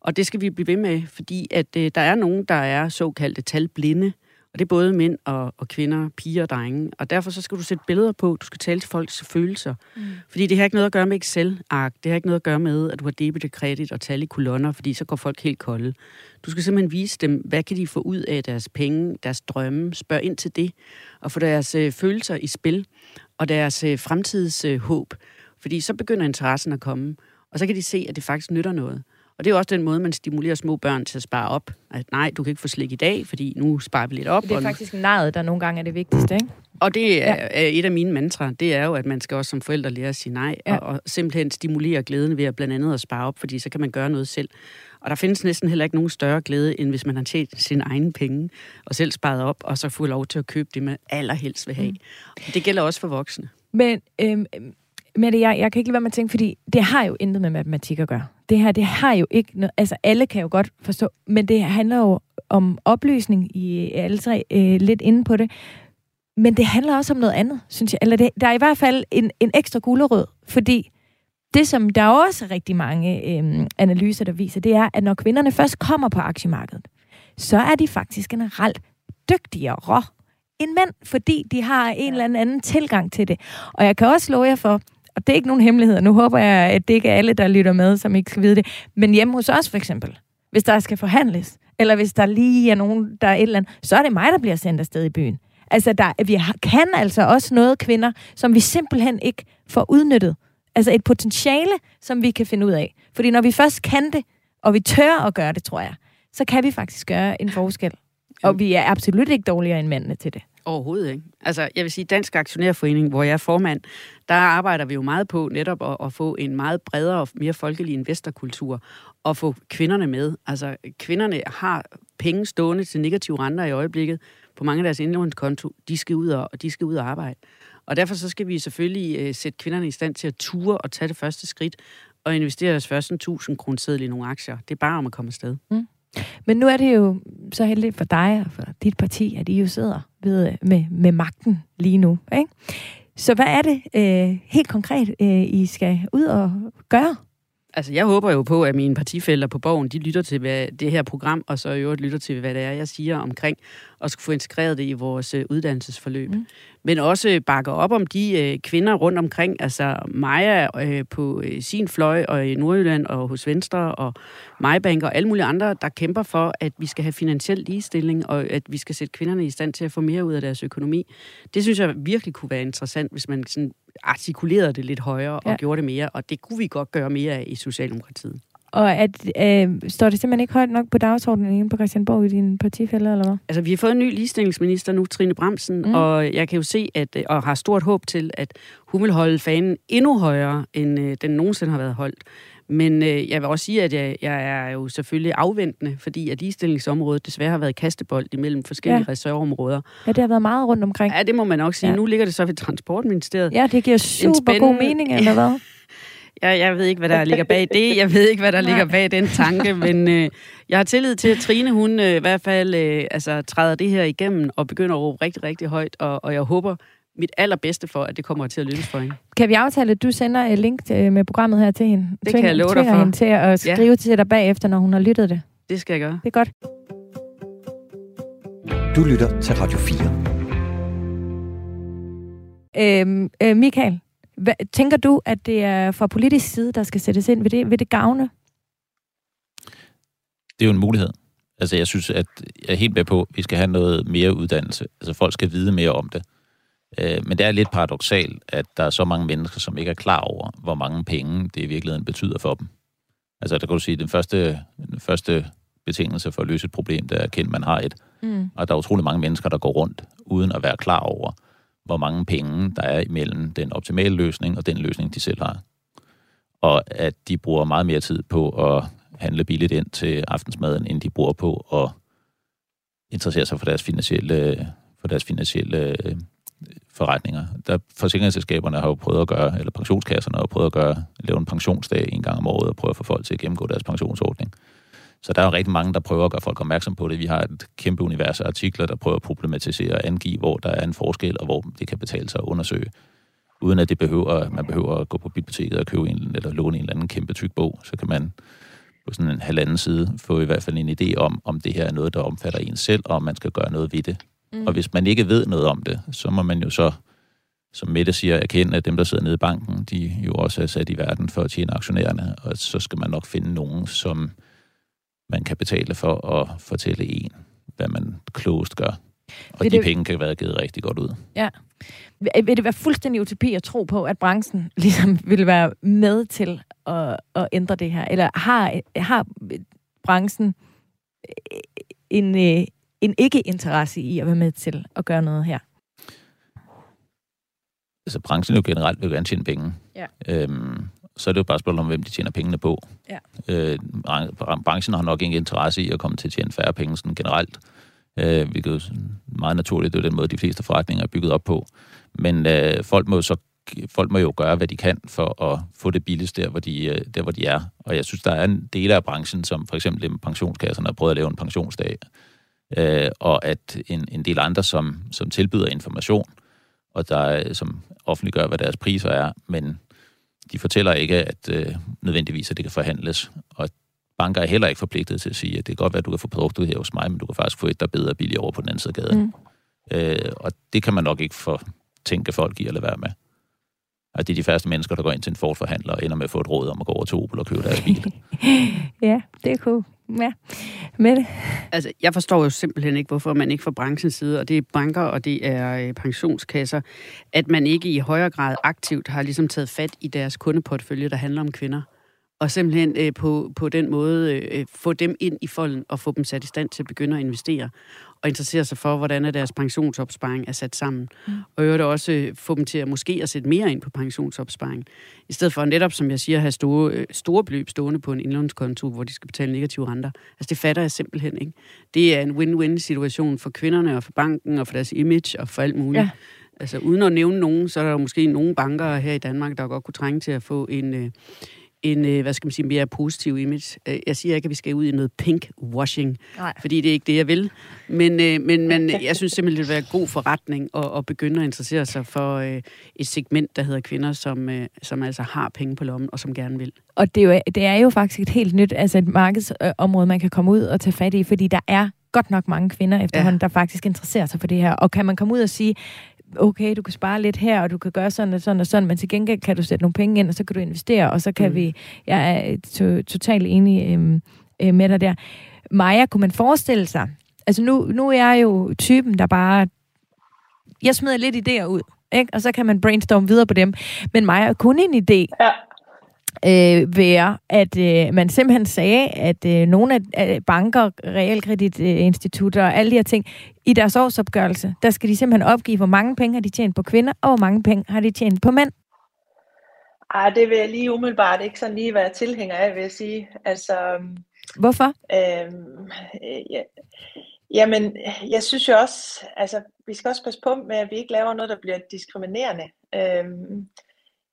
Og det skal vi blive ved med, fordi at øh, der er nogen, der er såkaldte talblinde, og det er både mænd og, og kvinder, piger og drenge. Og derfor så skal du sætte billeder på, du skal tale til folks følelser. Mm. Fordi det har ikke noget at gøre med Excel-ark. Det har ikke noget at gøre med, at du har debit og kredit og tal i kolonner, fordi så går folk helt kolde. Du skal simpelthen vise dem, hvad kan de få ud af deres penge, deres drømme. Spørg ind til det. Og få deres øh, følelser i spil. Og deres øh, fremtidshåb. Øh, fordi så begynder interessen at komme. Og så kan de se, at det faktisk nytter noget. Og det er jo også den måde, man stimulerer små børn til at spare op. At nej, du kan ikke få slik i dag, fordi nu sparer vi lidt op. Det er faktisk nejet, der nogle gange er det vigtigste, ikke? Og det er, ja. et af mine mantra, det er jo, at man skal også som forældre lære at sige nej, ja. og, og simpelthen stimulere glæden ved at blandt andet at spare op, fordi så kan man gøre noget selv. Og der findes næsten heller ikke nogen større glæde, end hvis man har tjent sine egne penge, og selv sparet op, og så få lov til at købe det, man allerhelst vil have. Mm. Det gælder også for voksne. Men øhm, med det, jeg, jeg kan ikke lade være med at tænke, fordi det har jo intet med matematik at gøre. Det her, det har jo ikke noget, altså alle kan jo godt forstå, men det handler jo om oplysning, i alle tre øh, lidt inde på det, men det handler også om noget andet, synes jeg. Eller det, der er i hvert fald en, en ekstra gulerød, fordi det, som der er også rigtig mange øh, analyser, der viser, det er, at når kvinderne først kommer på aktiemarkedet, så er de faktisk generelt dygtigere end mænd, fordi de har en eller anden tilgang til det. Og jeg kan også love jer for, og det er ikke nogen hemmelighed. Nu håber jeg, at det ikke er alle, der lytter med, som ikke skal vide det. Men hjemme hos os for eksempel, hvis der skal forhandles, eller hvis der lige er nogen, der er et eller andet, så er det mig, der bliver sendt afsted i byen. Altså, der, vi kan altså også noget kvinder, som vi simpelthen ikke får udnyttet. Altså et potentiale, som vi kan finde ud af. Fordi når vi først kan det, og vi tør at gøre det, tror jeg, så kan vi faktisk gøre en forskel. Og vi er absolut ikke dårligere end mændene til det. Overhovedet ikke. Altså, jeg vil sige, Dansk Aktionærforening, hvor jeg er formand, der arbejder vi jo meget på netop at, at få en meget bredere og mere folkelig investorkultur og få kvinderne med. Altså, kvinderne har penge stående til negative renter i øjeblikket på mange af deres indlånskonto. De skal ud og, de skal ud og arbejde. Og derfor så skal vi selvfølgelig øh, sætte kvinderne i stand til at ture og tage det første skridt og investere deres første 1000 kroner i nogle aktier. Det er bare om at komme afsted. Mm. Men nu er det jo så heldigt for dig og for dit parti, at I jo sidder ved, med, med magten lige nu. Ikke? Så hvad er det øh, helt konkret, øh, I skal ud og gøre? Altså, jeg håber jo på, at mine partifælder på borgen, de lytter til hvad, det her program, og så i øvrigt lytter til, hvad det er, jeg siger omkring, og skal få integreret det i vores øh, uddannelsesforløb. Mm. Men også bakker op om de øh, kvinder rundt omkring, altså Maja øh, på øh, sin fløj, og i Nordjylland, og hos Venstre, og Majbank, og alle mulige andre, der kæmper for, at vi skal have finansiel ligestilling, og at vi skal sætte kvinderne i stand til at få mere ud af deres økonomi. Det synes jeg virkelig kunne være interessant, hvis man sådan artikulerede det lidt højere ja. og gjorde det mere, og det kunne vi godt gøre mere af i Socialdemokratiet. Og at, øh, står det simpelthen ikke højt nok på dagsordenen inde på Christianborg i dine partifælder, eller hvad? Altså, vi har fået en ny ligestillingsminister nu, Trine Bremsen, mm. og jeg kan jo se, at, øh, og har stort håb til, at hun vil holde fanen endnu højere, end øh, den nogensinde har været holdt. Men øh, jeg vil også sige, at jeg, jeg er jo selvfølgelig afventende, fordi at ligestillingsområdet desværre har været kastebold imellem forskellige ja. ressortområder. Ja, det har været meget rundt omkring. Ja, det må man nok sige. Ja. Nu ligger det så ved Transportministeriet. Ja, det giver super spændende... god mening, eller hvad? Jeg, jeg ved ikke, hvad der ligger bag det. Jeg ved ikke, hvad der ligger bag den tanke, men øh, jeg har tillid til, at Trine, hun øh, i hvert fald øh, altså, træder det her igennem og begynder at råbe rigtig, rigtig højt, og, og jeg håber mit allerbedste for, at det kommer til at lykkes for hende. Kan vi aftale, at du sender et link til, med programmet her til hende? Det kan jeg love dig for. hende til at skrive ja. til dig bagefter, når hun har lyttet det. Det skal jeg gøre. Det er godt. Du lytter til Radio 4. Øhm, øh, Michael, hvad, tænker du, at det er fra politisk side, der skal sættes ind? Vil det, vil det gavne? Det er jo en mulighed. Altså, jeg synes, at jeg er helt med på, at vi skal have noget mere uddannelse. Altså, folk skal vide mere om det. Øh, men det er lidt paradoxalt, at der er så mange mennesker, som ikke er klar over, hvor mange penge det i virkeligheden betyder for dem. Altså, der kan du sige, at den første, den første betingelse for at løse et problem, det er at kende, at man har et. Mm. Og der er utrolig mange mennesker, der går rundt, uden at være klar over, hvor mange penge der er imellem den optimale løsning og den løsning, de selv har. Og at de bruger meget mere tid på at handle billigt ind til aftensmaden, end de bruger på at interessere sig for deres finansielle, for deres finansielle øh, forretninger. Der forsikringsselskaberne har jo prøvet at gøre, eller pensionskasserne har jo prøvet at gøre, lave en pensionsdag en gang om året og prøve at få folk til at gennemgå deres pensionsordning. Så der er jo rigtig mange, der prøver at gøre folk opmærksom på det. Vi har et kæmpe univers af artikler, der prøver at problematisere og angive, hvor der er en forskel, og hvor det kan betale sig at undersøge, uden at det behøver, man behøver at gå på biblioteket og købe en, eller låne en eller anden kæmpe tyk bog. Så kan man på sådan en halvanden side få i hvert fald en idé om, om det her er noget, der omfatter en selv, og om man skal gøre noget ved det. Mm. Og hvis man ikke ved noget om det, så må man jo så, som Mette siger, erkende, at dem, der sidder nede i banken, de jo også er sat i verden for at tjene aktionærerne, og så skal man nok finde nogen, som man kan betale for at fortælle en, hvad man klogest gør. Og vil de det... penge kan være givet rigtig godt ud. Ja. Vil det være fuldstændig utopi at tro på, at branchen ligesom vil være med til at, at ændre det her? Eller har, har branchen en, øh, en ikke-interesse i at være med til at gøre noget her? Altså, branchen jo generelt vil gerne tjene penge. Ja. Øhm, så er det jo bare et spørgsmål om, hvem de tjener pengene på. Ja. Øh, branchen har nok ingen interesse i at komme til at tjene færre penge sådan generelt, øh, hvilket er meget naturligt, det er den måde, de fleste forretninger er bygget op på. Men øh, folk må så folk må jo gøre, hvad de kan for at få det billigst der, hvor de, øh, der, hvor de er. Og jeg synes, der er en del af branchen, som for eksempel pensionskasserne har prøvet at lave en pensionsdag, øh, og at en, en del andre, som, som tilbyder information, og der, som offentliggør, hvad deres priser er, men de fortæller ikke, at øh, nødvendigvis, at det kan forhandles. Og banker er heller ikke forpligtet til at sige, at det kan godt være, at du kan få produktet her hos mig, men du kan faktisk få et, der er bedre og billigere over på den anden side af gaden. Mm. Øh, og det kan man nok ikke få tænke folk i at lade være med. At det er de første mennesker, der går ind til en Ford-forhandler og ender med at få et råd om at gå over til Opel og købe deres bil. ja, det er cool. Ja. Med det. Altså, jeg forstår jo simpelthen ikke, hvorfor man ikke fra branchens side, og det er banker og det er øh, pensionskasser, at man ikke i højere grad aktivt har ligesom taget fat i deres kundeportfølje, der handler om kvinder og simpelthen øh, på, på den måde øh, få dem ind i folden og få dem sat i stand til at begynde at investere og interessere sig for, hvordan er deres pensionsopsparing er sat sammen. Mm. Og øvrigt også øh, få dem til at måske at sætte mere ind på pensionsopsparing. I stedet for netop, som jeg siger, at have store, øh, store beløb stående på en indlånskonto, hvor de skal betale negative renter. Altså det fatter jeg simpelthen ikke. Det er en win-win situation for kvinderne og for banken og for deres image og for alt muligt. Ja. Altså uden at nævne nogen, så er der måske nogle banker her i Danmark, der godt kunne trænge til at få en, øh, en, øh, hvad skal man sige, mere positiv image. Øh, jeg siger ikke, at vi skal ud i noget pink washing, Nej. fordi det er ikke det, jeg vil. Men, øh, men, men jeg synes simpelthen, det vil være god forretning at, at begynde at interessere sig for et segment, der hedder kvinder, som, som altså har penge på lommen og som gerne vil. Og det er, jo, det er jo faktisk et helt nyt altså et markedsområde, man kan komme ud og tage fat i, fordi der er godt nok mange kvinder efterhånden, ja. der faktisk interesserer sig for det her. Og kan man komme ud og sige, okay, du kan spare lidt her, og du kan gøre sådan og sådan og sådan, men til gengæld kan du sætte nogle penge ind, og så kan du investere, og så kan mm. vi... Jeg er to, totalt enig øhm, øh, med dig der. Maja, kunne man forestille sig... Altså nu, nu er jeg jo typen, der bare... Jeg smider lidt idéer ud, ikke? og så kan man brainstorme videre på dem. Men Maja, kun en idé, ja øh, være, at øh, man simpelthen sagde, at øh, nogle af banker, realkreditinstitutter og alle de her ting, i deres årsopgørelse, der skal de simpelthen opgive, hvor mange penge har de tjent på kvinder, og hvor mange penge har de tjent på mænd. Ej, det vil jeg lige umiddelbart ikke sådan lige være tilhænger af, vil jeg sige. Altså, Hvorfor? Øhm, ja, jamen, jeg synes jo også, altså, vi skal også passe på med, at vi ikke laver noget, der bliver diskriminerende. Øhm,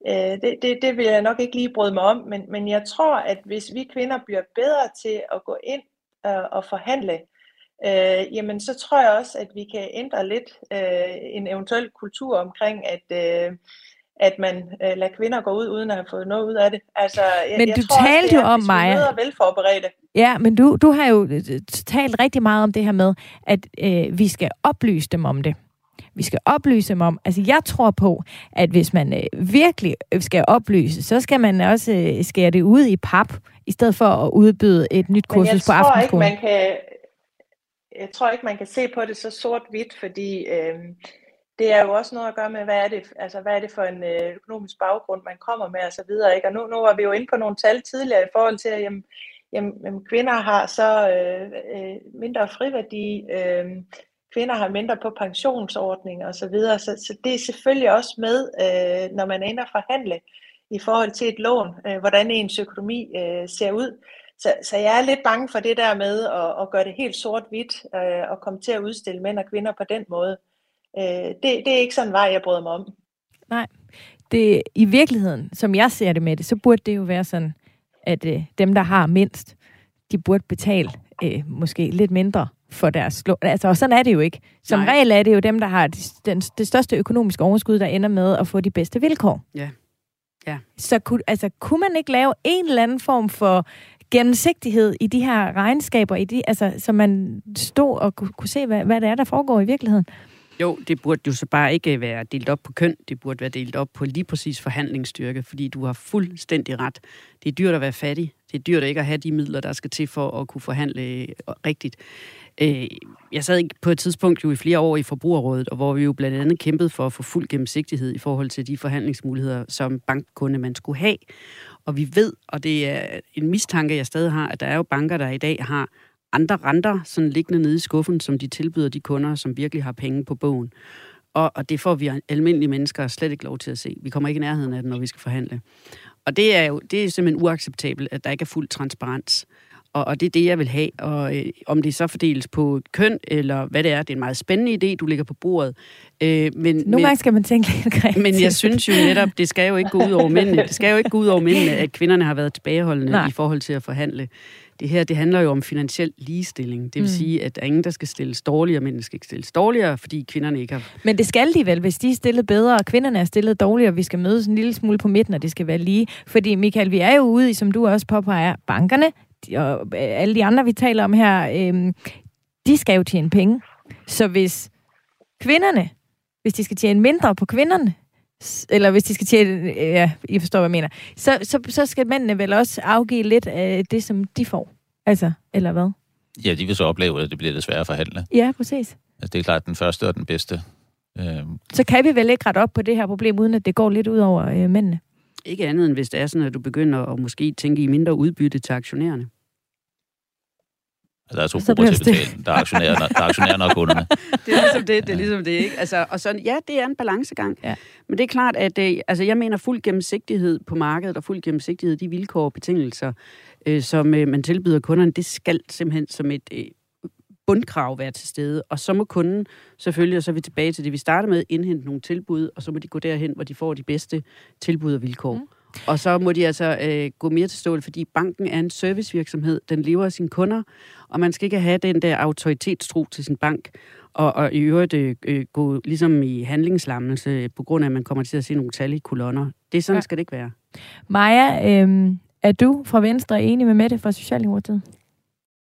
Øh, det, det, det vil jeg nok ikke lige bryde mig om, men, men jeg tror, at hvis vi kvinder bliver bedre til at gå ind øh, og forhandle øh, jamen så tror jeg også, at vi kan ændre lidt øh, en eventuel kultur omkring, at, øh, at man øh, lader kvinder gå ud, uden at have fået noget ud af det. Altså, jeg, Men jeg du tror talte også, det jo om, hvis Maja- vi møder velforberedte. Ja, men du, du har jo øh, talt rigtig meget om det her med, at øh, vi skal oplyse dem om det. Vi skal oplyse dem om, altså jeg tror på, at hvis man øh, virkelig skal oplyse, så skal man også øh, skære det ud i pap, i stedet for at udbyde et nyt kursus på tror ikke, aftenskolen. man kan, jeg tror ikke, man kan se på det så sort-hvidt, fordi øh, det er jo også noget at gøre med, hvad er det, altså, hvad er det for en øh, økonomisk baggrund, man kommer med videre. Ikke? Og nu, nu var vi jo inde på nogle tal tidligere i forhold til, at jamen, jamen, jamen, kvinder har så øh, øh, mindre friværdi, øh, kvinder har mindre på pensionsordninger og så videre. Så, så det er selvfølgelig også med, øh, når man ender at forhandle i forhold til et lån, øh, hvordan ens økonomi øh, ser ud. Så, så jeg er lidt bange for det der med at, at gøre det helt sort-hvidt øh, og komme til at udstille mænd og kvinder på den måde. Øh, det, det er ikke sådan en vej, jeg bryder mig om. Nej. det, I virkeligheden, som jeg ser det med det, så burde det jo være sådan, at øh, dem, der har mindst, de burde betale øh, måske lidt mindre for deres lån. Altså, og sådan er det jo ikke. Som Nej. regel er det jo dem, der har det, den, det største økonomiske overskud, der ender med at få de bedste vilkår. Ja. Ja. Så kunne, altså, kunne man ikke lave en eller anden form for gennemsigtighed i de her regnskaber, i de, altså, så man stod og kunne, kunne se, hvad, hvad det er, der foregår i virkeligheden? Jo, det burde jo så bare ikke være delt op på køn. Det burde være delt op på lige præcis forhandlingsstyrke, fordi du har fuldstændig ret. Det er dyrt at være fattig. Det er dyrt ikke at have de midler, der skal til for at kunne forhandle øh, rigtigt. Øh, jeg sad på et tidspunkt jo i flere år i Forbrugerrådet, og hvor vi jo blandt andet kæmpede for at få fuld gennemsigtighed i forhold til de forhandlingsmuligheder, som bankkunde man skulle have. Og vi ved, og det er en mistanke, jeg stadig har, at der er jo banker, der i dag har andre renter sådan liggende nede i skuffen, som de tilbyder de kunder, som virkelig har penge på bogen. Og, og det får vi almindelige mennesker slet ikke lov til at se. Vi kommer ikke i nærheden af det, når vi skal forhandle. Og det er jo det er simpelthen uacceptabelt, at der ikke er fuld transparens. Og, og det er det, jeg vil have. Og øh, om det så fordeles på køn, eller hvad det er, det er en meget spændende idé, du lægger på bordet. Øh, men, Nogle gange skal man tænke lidt kreativt. men jeg synes jo netop, det skal jo ikke gå ud over mændene. Det skal jo ikke gå ud over mændene, at kvinderne har været tilbageholdende. Nej. i forhold til at forhandle. Det her, det handler jo om finansiel ligestilling. Det vil Mm. sige, at der er ingen, der skal stilles dårligere, mændene skal ikke stilles dårligere, fordi kvinderne ikke har... Men det skal de vel, hvis de er stillet bedre, og kvinderne er stillet dårligere, og vi skal mødes en lille smule på midten, og det skal være lige. Fordi, Michael, vi er jo ude i, som du også påpeger, bankerne, og øh, alle de andre, vi taler om her, øhm, de skal jo tjene penge. Så hvis kvinderne, hvis de skal tjene mindre på kvinderne, eller hvis de skal tjene, ja, I forstår, hvad jeg mener, så, så, så skal mændene vel også afgive lidt af det, som de får. Altså, eller hvad? Ja, de vil så opleve, at det bliver lidt sværere at forhandle. Ja, præcis. Altså, det er klart den første og den bedste. Øh, Så kan vi vel ikke rette op på det her problem, uden at det går lidt ud over øh, mændene. Ikke andet end hvis det er sådan, at du begynder at måske tænke i mindre udbytte til aktionærerne. Altså, der er to Så grupper til at det betale. Der er aktionærerne, der er aktionærerne og kunderne. Det er ligesom det, det er ligesom det, ikke? Altså, og sådan, ja, det er en balancegang. Ja. Men det er klart, at øh, altså, jeg mener fuld gennemsigtighed på markedet, og fuld gennemsigtighed i de vilkår og betingelser, øh, som øh, man tilbyder kunderne, det skal simpelthen som et øh, bundkrav være til stede. Og så må kunden selvfølgelig, og så er vi tilbage til det, vi starter med, indhente nogle tilbud, og så må de gå derhen, hvor de får de bedste tilbud og vilkår. Mm. Og så må de altså øh, gå mere til stål, fordi banken er en servicevirksomhed. Den lever af sine kunder, og man skal ikke have den der autoritetstro til sin bank, og, og i øvrigt øh, øh, gå ligesom i handlingslammelse, på grund af, at man kommer til at se nogle tal i kolonner. Det er sådan, Ja. skal det ikke være. Maja, øhm, er du fra Venstre enig med Mette fra Socialdemokratiet?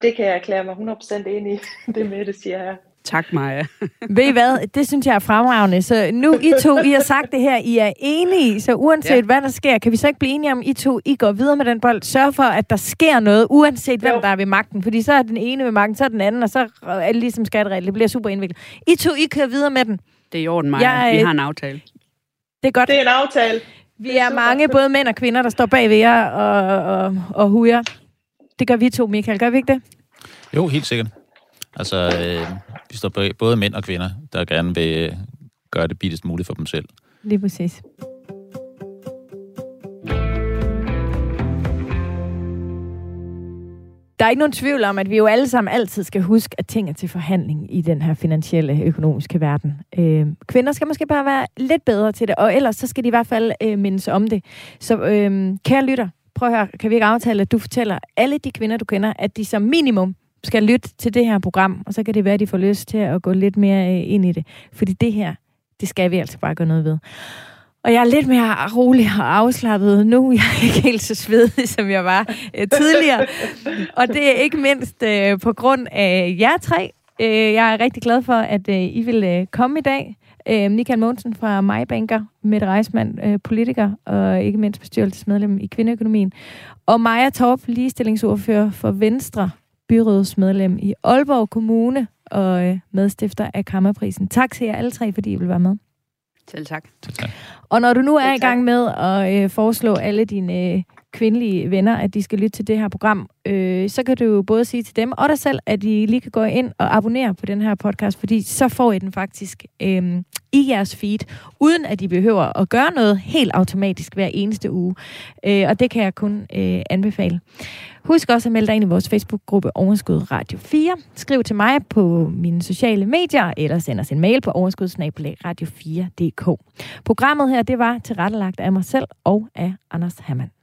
Det kan jeg erklære mig 100% enig i, det med det siger jeg. Tak, Maja. Ved I hvad? Det synes jeg er fremragende. Så nu I to, I har sagt det her, I er enige, så uanset ja. Hvad der sker, kan vi så ikke blive enige om, I to, I går videre med den bold. Sørg for, at der sker noget, uanset hvem Jo. der er ved magten. Fordi så er den ene ved magten, så er den anden, og så er det ligesom skatteregler. Det bliver super indviklet. I to, I kører videre med den. Det er i orden, Maja. Jeg, Vi øh, har en aftale. Det er godt. Det er en aftale. Vi er er super. mange, både mænd og kvinder, der står bag ved jer og, og, og hujer. Det gør vi to, Michael. Gør vi ikke det? Jo, helt sikkert. Altså, øh, vi står både mænd og kvinder, der gerne vil øh, gøre det billigst muligt for dem selv. Lige præcis. Der er ikke nogen tvivl om, at vi jo alle sammen altid skal huske, at ting er til forhandling i den her finansielle, økonomiske verden. Øh, kvinder skal måske bare være lidt bedre til det, og ellers så skal de i hvert fald øh, mindes om det. Så øh, kære lytter, prøv at høre, kan vi ikke aftale, at du fortæller alle de kvinder, du kender, at de som minimum skal lytte til det her program, og så kan det være, at de får lyst til at gå lidt mere øh, ind i det. Fordi det her, det skal vi altså bare gøre noget ved. Og jeg er lidt mere rolig og afslappet nu. Jeg er ikke helt så svedig, som jeg var øh, tidligere. Og det er ikke mindst øh, på grund af jer tre. Øh, jeg er rigtig glad for, at øh, I vil øh, komme i dag. Øh, Michael Mogensen fra MyBanker, Mette Reismann, øh, politiker og ikke mindst bestyrelsesmedlem i Kvindeøkonomien. Og Maja Torp, ligestillingsordfører for Venstre, byrådsmedlem i Aalborg Kommune og øh, medstifter af Kammerprisen. Tak til jer alle tre, fordi I vil være med. Selv tak. Selv tak. Og når du nu er i gang med at øh, foreslå alle dine øh, kvindelige venner, at de skal lytte til det her program, øh, så kan du jo både sige til dem og dig selv, at de lige kan gå ind og abonnere på den her podcast, fordi så får I den faktisk øh, i jeres feed, uden at de behøver at gøre noget helt automatisk hver eneste uge. Øh, og det kan jeg kun øh, anbefale. Husk også at melde dig ind i vores Facebook-gruppe Overskud Radio 4. Skriv til mig på mine sociale medier, eller send os en mail på overskudsnabelag radio4.dk. Programmet her, det var tilrettelagt af mig selv og af Anders Hammann.